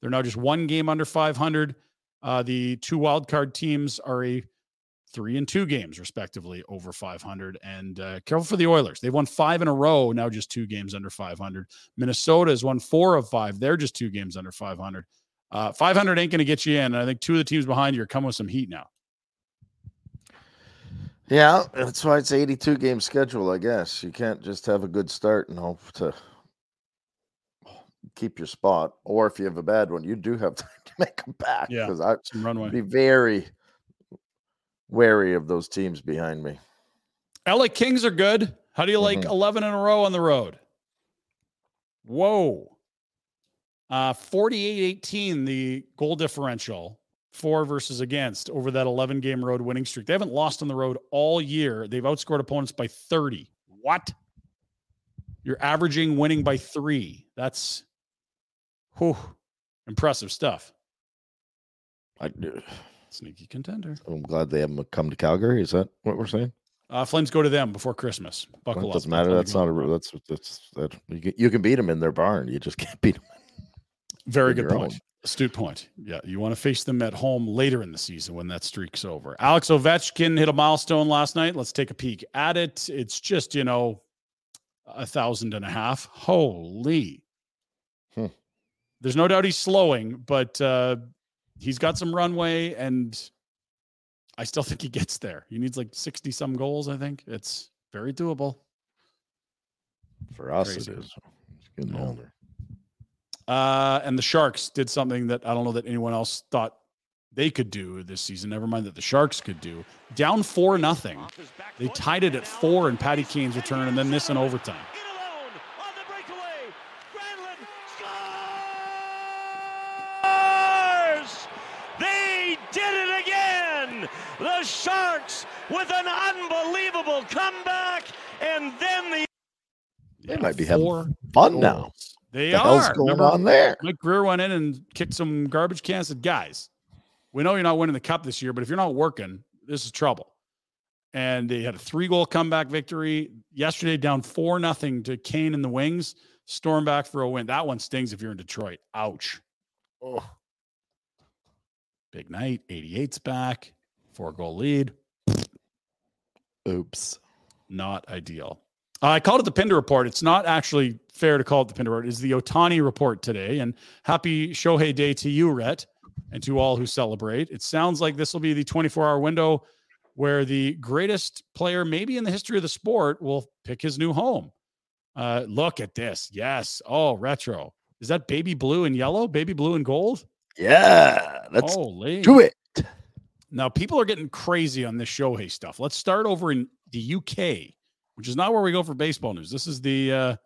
They're now just one game under 500. Uh, the two wildcard teams are a three and two games, respectively, over 500. And uh, careful for the Oilers. They've won five in a row, now just two games under 500. Minnesota has won four of five. They're just two games under 500. Uh, 500 ain't going to get you in. And I think two of the teams behind you are coming with some heat now. Yeah, that's why it's 82 game schedule, I guess. You can't just have a good start and hope to keep your spot. Or if you have a bad one, you do have time to make them back. Yeah, Because I some runway. would be very wary of those teams behind me. LA Kings are good. How do you like Mhm. 11 in a row on the road? Whoa. Uh 48-18 the goal differential for versus against over that 11 game road winning streak. They haven't lost on the road all year. They've outscored opponents by 30. What? You're averaging winning by 3. That's whew, impressive stuff. I do. Sneaky contender. I'm glad they haven't come to Calgary. Is that what we're saying? Uh, Flames go to them before Christmas. Buckle Well, it up. doesn't matter. That's not a. That's that's that. You can, you can beat them in their barn. You just can't beat them. Very good point. own. Astute point. Yeah, you want to face them at home later in the season when that streak's over. Alex Ovechkin hit a milestone last night. Let's take a peek at it. It's just, you know, a thousand and a half. Holy. Hmm. There's no doubt he's slowing, but uh, he's got some runway, and I still think he gets there. He needs like 60 some goals, I think. It's very doable. For us, Crazy. it is. He's getting Yeah. older. Uh, and the Sharks did something that I don't know that anyone else thought they could do this season. Never mind that the Sharks could do. Down four nothing. They tied it at four in Patty Kane's return, and then this in overtime. They did it again! The Sharks with an unbelievable comeback, and then the They might be Four having fun now. They The are. going Remember, on there? Mike Grier went in and kicked some garbage cans. Said, guys, we know you're not winning the cup this year, but if you're not working, this is trouble. and they had a three goal comeback victory yesterday, down four nothing to Kane and the Wings. Storm back for a win. That one stings if you're in Detroit. Ouch. Oh, Big night. 88's back. Four goal lead. oops. Not ideal. I called it the Pinder report. It's not actually fair to call it the Pinder report. It's the Ohtani report today. And happy Shohei Day to you, Rhett, and to all who celebrate. It sounds like this will be the 24 hour window where the greatest player, maybe in the history of the sport, will pick his new home. Uh, look at this. Yes. Oh, retro. Is that baby blue and yellow? Baby blue and gold? Yeah, let's Holy. do it. Now, people are getting crazy on this Shohei stuff. Let's start over in the UK, which is not where we go for baseball news. This is the uh,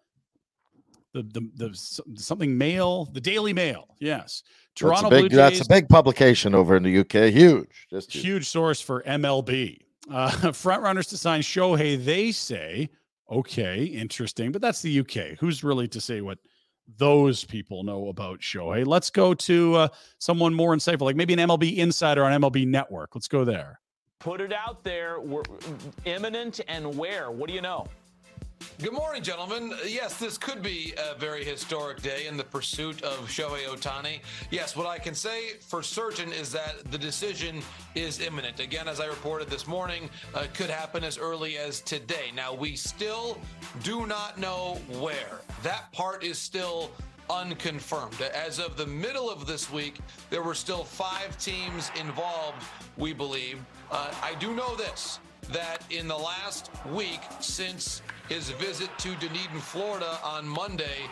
the the, the something Mail, the Daily Mail. Yes, Toronto that's a big, Blue that's Jays, a big publication over in the UK. Huge. Just huge. huge source for MLB. Uh, front runners to sign Shohei. They say, okay, interesting, but that's the UK. Who's really to say what? Those people know about Shohei. Let's go to uh, someone more insightful, like maybe an MLB insider on MLB Network. Let's go there. Put it out there. We're imminent and where? What do you know? Good morning, gentlemen. Yes, this could be a very historic day in the pursuit of Shohei Ohtani. Yes, what I can say for certain is that the decision is imminent. Again, as I reported this morning, uh, could happen as early as today. Now, we still do not know where. That part is still unconfirmed. As of the middle of this week, there were still five teams involved, we believe. Uh, I do know this that in the last week since his visit to Dunedin, Florida on Monday,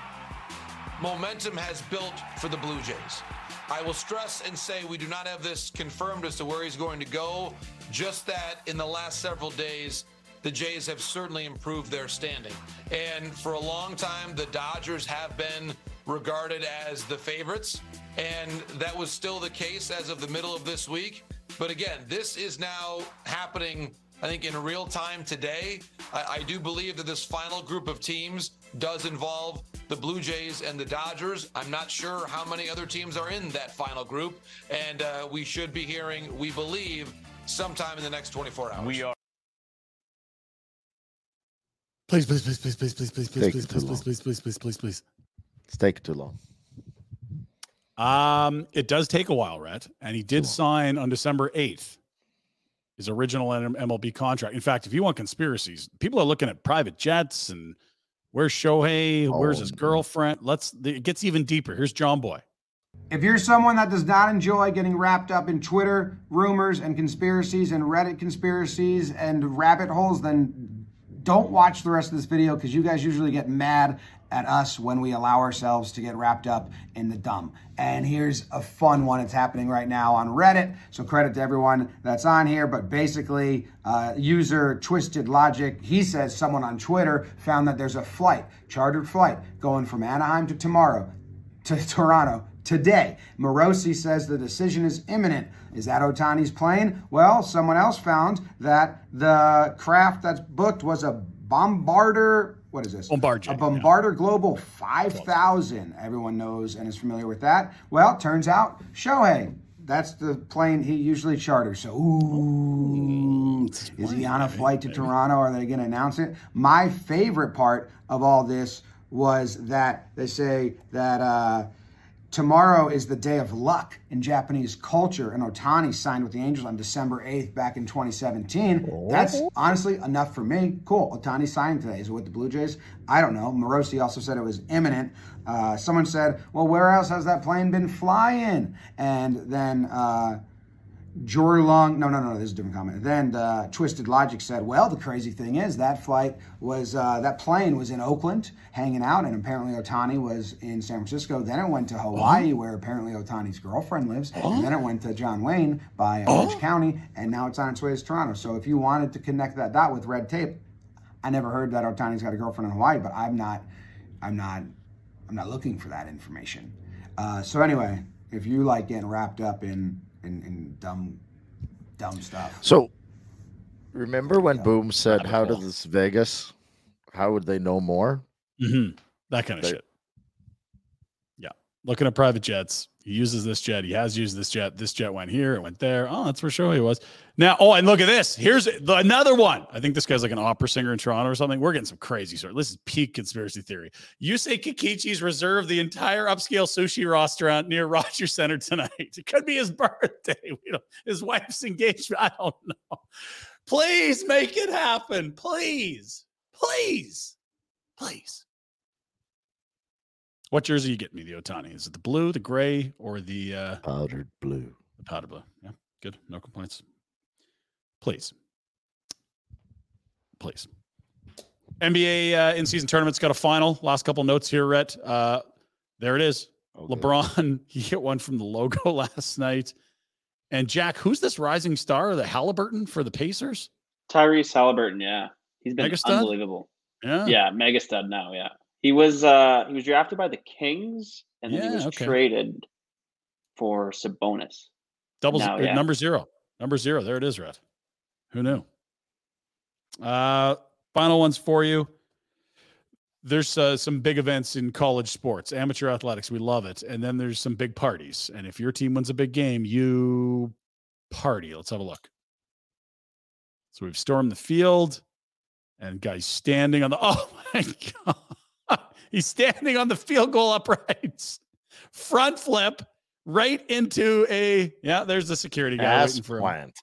momentum has built for the Blue Jays. I will stress and say we do not have this confirmed as to where he's going to go, just that in the last several days, the Jays have certainly improved their standing. And for a long time, the Dodgers have been regarded as the favorites. And that was still the case as of the middle of this week. But again, this is now happening, I think, in real time today. I, I do believe that this final group of teams does involve the Blue Jays and the Dodgers. I'm not sure how many other teams are in that final group. And uh, we should be hearing, we believe, sometime in the next 24 hours. We are. Please, please, please, please, please, please, please, please, Take please, please, please, please, please, please, please. It's taking too long. Um, it does take a while, Rhett, and he did sign on December eighth his original MLB contract. In fact, if you want conspiracies, people are looking at private jets and where's Shohei, where's his girlfriend. Let's. It gets even deeper. Here's Jomboy. If you're someone that does not enjoy getting wrapped up in Twitter rumors and conspiracies and Reddit conspiracies and rabbit holes, then don't watch the rest of this video because you guys usually get mad at us when we allow ourselves to get wrapped up in the dumb. And here's a fun one It's happening right now on Reddit. So credit to everyone that's on here. But basically, uh, user Twisted Logic, he says someone on Twitter found that there's a flight, chartered flight, going from Anaheim to tomorrow to Toronto today. Morosi says the decision is imminent. Is that Ohtani's plane? Well, someone else found that the craft that's booked was a Bombarder. What is this? Bombardier. A Bombarder Global 5000. Everyone knows and is familiar with that. Well, turns out Shohei. That's the plane he usually charters. So, ooh, is he on a flight to Toronto? Are they going to announce it? My favorite part of all this was that they say that uh, tomorrow is the day of luck in Japanese culture, and Ohtani signed with the Angels on December 8th back in 2017. That's honestly enough for me. Cool. Ohtani signed today. Is it with the Blue Jays? I don't know. Morosi also said it was imminent. Uh, someone said, well, where else has that plane been flying? And then. Uh, Jor Long, no, no, no, this is a different comment. Then the Twisted Logic said, well, the crazy thing is that flight was, uh, that plane was in Oakland hanging out, and apparently Ohtani was in San Francisco. Then it went to Hawaii, where apparently Ohtani's girlfriend lives. And then it went to John Wayne by uh, Orange County, and now it's on its way to Toronto. So if you wanted to connect that dot with red tape, I never heard that Ohtani's got a girlfriend in Hawaii, but I'm not, I'm not, I'm not looking for that information. Uh, so anyway, if you like getting wrapped up in in, in dumb, dumb stuff. So, remember when Boom said, "How does this Vegas? How would they know more?" Mm-hmm. That kind of They- shit. Yeah. Looking at private jets. He uses this jet. He has used this jet. This jet went here. It went there. Oh, that's where Shohei was. Now, oh, and look at this. Here's the, another one. I think this guy's like an opera singer in Toronto or something. We're getting some crazy sort. This is peak conspiracy theory. You say Kikuchi's reserved the entire upscale sushi restaurant near Rogers Center tonight. It could be his birthday. We don't, his wife's engagement. I don't know. Please make it happen. Please. Please. Please. What jersey you get me, the Ohtani? Is it the blue, the gray, or the uh powdered blue? The powdered blue. Yeah, good. No complaints. Please. Please. NBA uh, in season tournament's got a final. Last couple notes here, Rhett. Uh, there it is. LeBron, he hit one from the logo last night. And Jack, who's this rising star? The Haliburton for the Pacers? Tyrese Haliburton, yeah. He's been Mega stud? unbelievable. Yeah. Yeah, mega stud now, yeah. He was uh he was drafted by the Kings and then he was okay. traded for Sabonis. Double Now, uh, yeah. number zero. Number zero. There it is, Red. Who knew? Uh final ones for you. There's uh, some big events in college sports, amateur athletics. We love it. And then there's some big parties. And if your team wins a big game, you party. Let's have a look. So we've stormed the field and guys standing on the oh my god. He's standing on the field goal uprights. Front flip right into a yeah, there's the security guy Ass waiting for him. plant.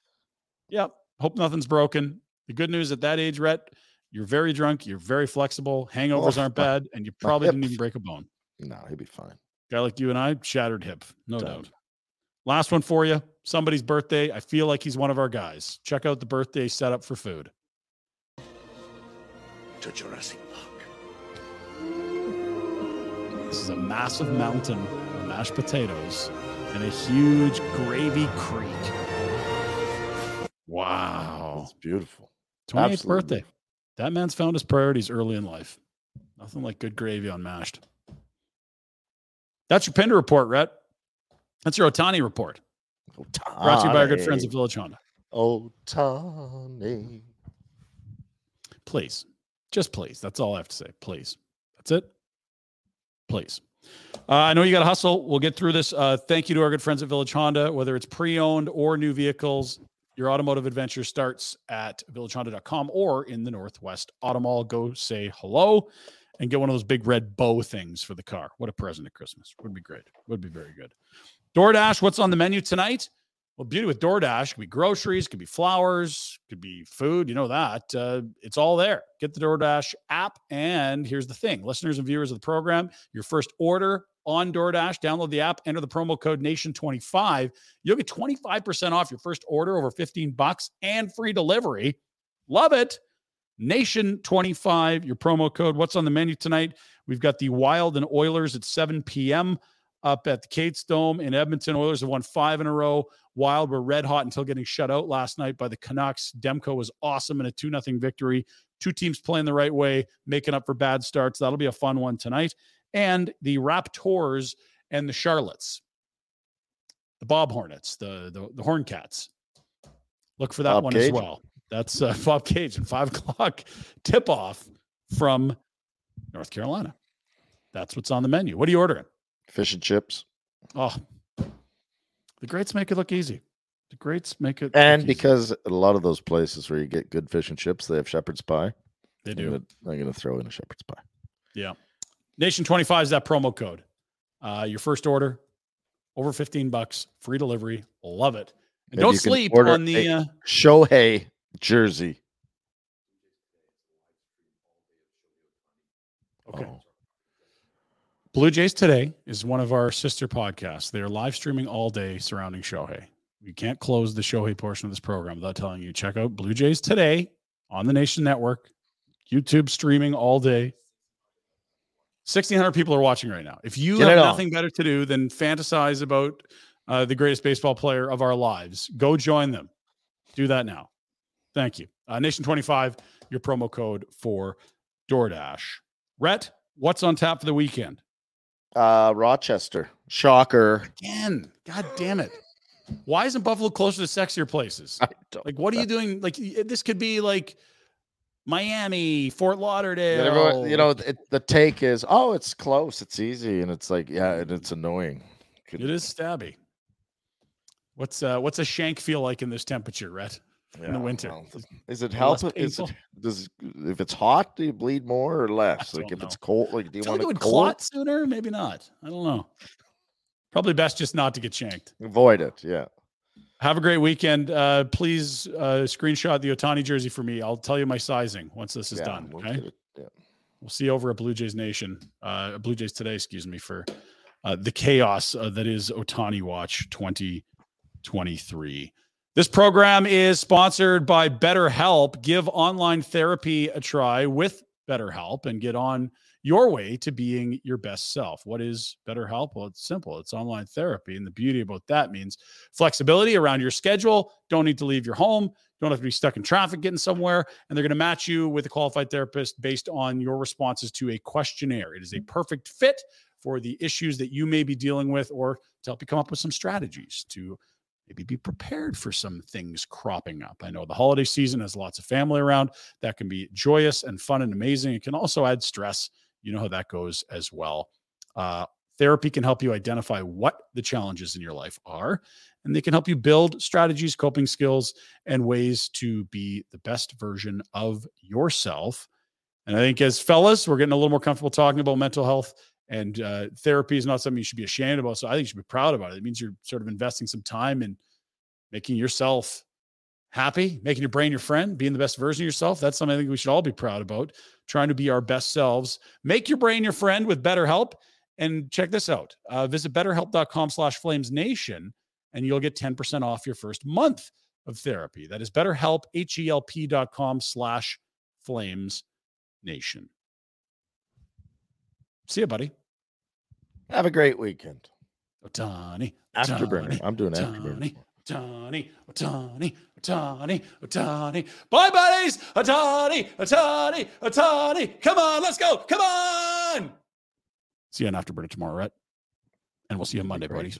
Yep. Hope nothing's broken. The good news at that age, Rhett, you're very drunk, you're very flexible, hangovers Oh, aren't my- bad, and you probably didn't even break a bone. No, he'll be fine. Guy like you and I, shattered hip, no Done. doubt. Last one for you. Somebody's birthday. I feel like he's one of our guys. Check out the birthday setup for food. To Jurassic Park. This is a massive mountain of mashed potatoes and a huge gravy creek. Wow. It's beautiful. 28th Absolutely birthday. That man's found his priorities early in life. Nothing like good gravy on mashed. That's your Pinder report, Rhett. That's your Ohtani report. Ohtani. Brought to you by our good friends at. Village Honda. Ohtani. Please. Just please. That's all I have to say. Please. That's it. Please. Uh, I know you got to hustle. We'll get through this. Uh, thank you to our good friends at Village Honda. Whether it's pre owned or new vehicles, your automotive adventure starts at villagehonda.com or in the Northwest Auto Mall. Go say hello and get one of those big red bow things for the car. What a present at Christmas. Would be great. Would be very good. DoorDash, what's on the menu tonight? Well, beauty with DoorDash could be groceries, could be flowers, could be food. You know that. Uh, it's all there. Get the DoorDash app. And here's the thing listeners and viewers of the program, your first order on DoorDash, download the app, enter the promo code Nation25. You'll get 25% off your first order over 15 bucks and free delivery. Love it. Nation25, your promo code. What's on the menu tonight? We've got the Wild and Oilers at 7 p.m. up at the Cates Dome in Edmonton. Oilers have won five in a row. Wild were red hot until getting shut out last night by the Canucks. Demko was awesome in a 2 0 victory. Two teams playing the right way, making up for bad starts. That'll be a fun one tonight. And the Raptors and the Charlottes, the Bob Hornets, the the, the Horn Cats. Look for that Bob one as well. That's uh, Bob Cage and five o'clock tip off from North Carolina. That's what's on the menu. What are you ordering? Fish and chips. Oh, the greats make it look easy. The greats make it. And because a lot of those places where you get good fish and chips, they have shepherd's pie. They do. I'm going to throw in a shepherd's pie. Yeah. Nation 25 is that promo code. Uh, your first order, over 15 bucks, free delivery. Love it. And don't sleep on the. Uh, Shohei jersey. Okay. Oh. Blue Jays Today is one of our sister podcasts. They're live streaming all day surrounding Shohei. We can't close the Shohei portion of this program without telling you check out Blue Jays Today on the Nation Network, YouTube streaming all day. 1,600 people are watching right now. If you Get have nothing better to do than fantasize about uh, the greatest baseball player of our lives, go join them. Do that now. Thank you. Uh, Nation 25, your promo code for DoorDash. Rhett, what's on tap for the weekend? Uh, Rochester. Shocker. Again, god damn it. Why isn't Buffalo closer to sexier places? Like, what are you doing? Like, this could be like Miami, Fort Lauderdale. everyone- you know, it, the take is, oh, it's close, it's easy, and it's like, yeah, and it's annoying It is stabby. What's uh what's a shank feel like in this temperature, Rhett? In the winter. well, Is it help? Is it does if it's hot? Do you bleed more or less? Like if it's cold, like do you I feel like want cold? clot sooner, maybe not. I don't know. Probably best just not to get shanked. Avoid it. Yeah. Have a great weekend. Uh, please uh, screenshot the Ohtani jersey for me. I'll tell you my sizing once this is Yeah, done. we'll Okay. yeah. We'll see you over at Blue Jays Nation, uh, Blue Jays today, excuse me, for uh, the chaos uh, that is Ohtani Watch 2023. This program is sponsored by BetterHelp. Give online therapy a try with BetterHelp and get on your way to being your best self. What is BetterHelp? Well, it's simple. It's online therapy. And the beauty about that means flexibility around your schedule. Don't need to leave your home. Don't have to be stuck in traffic getting somewhere. And they're going to match you with a qualified therapist based on your responses to a questionnaire. It is a perfect fit for the issues that you may be dealing with or to help you come up with some strategies to maybe be prepared for some things cropping up. I know the holiday season has lots of family around. That can be joyous and fun and amazing. It can also add stress. You know how that goes as well. Uh, therapy can help you identify what the challenges in your life are, and they can help you build strategies, coping skills, and ways to be the best version of yourself. And I think as fellas, we're getting a little more comfortable talking about mental health and uh, therapy is not something you should be ashamed about. So I think you should be proud about it. It means you're sort of investing some time in making yourself happy, making your brain your friend, being the best version of yourself. That's something I think we should all be proud about. Trying to be our best selves. Make your brain your friend with BetterHelp. And check this out. Uh, visit betterhelp.com slash flames nation and you'll get 10% off your first month of therapy. That is betterhelp, H-E-L-P dot com slash flames nation. See you, buddy. Have a great weekend. Oh, Ohtani. Oh, afterburner. Ohtani, I'm doing oh, afterburner. Ohtani, Ohtani, Ohtani, Ohtani, Ohtani. Bye, buddies. Ohtani, Ohtani, Ohtani. Come on, let's go. Come on. See you on Afterburner tomorrow, Rhett. And we'll see you on Monday, buddies.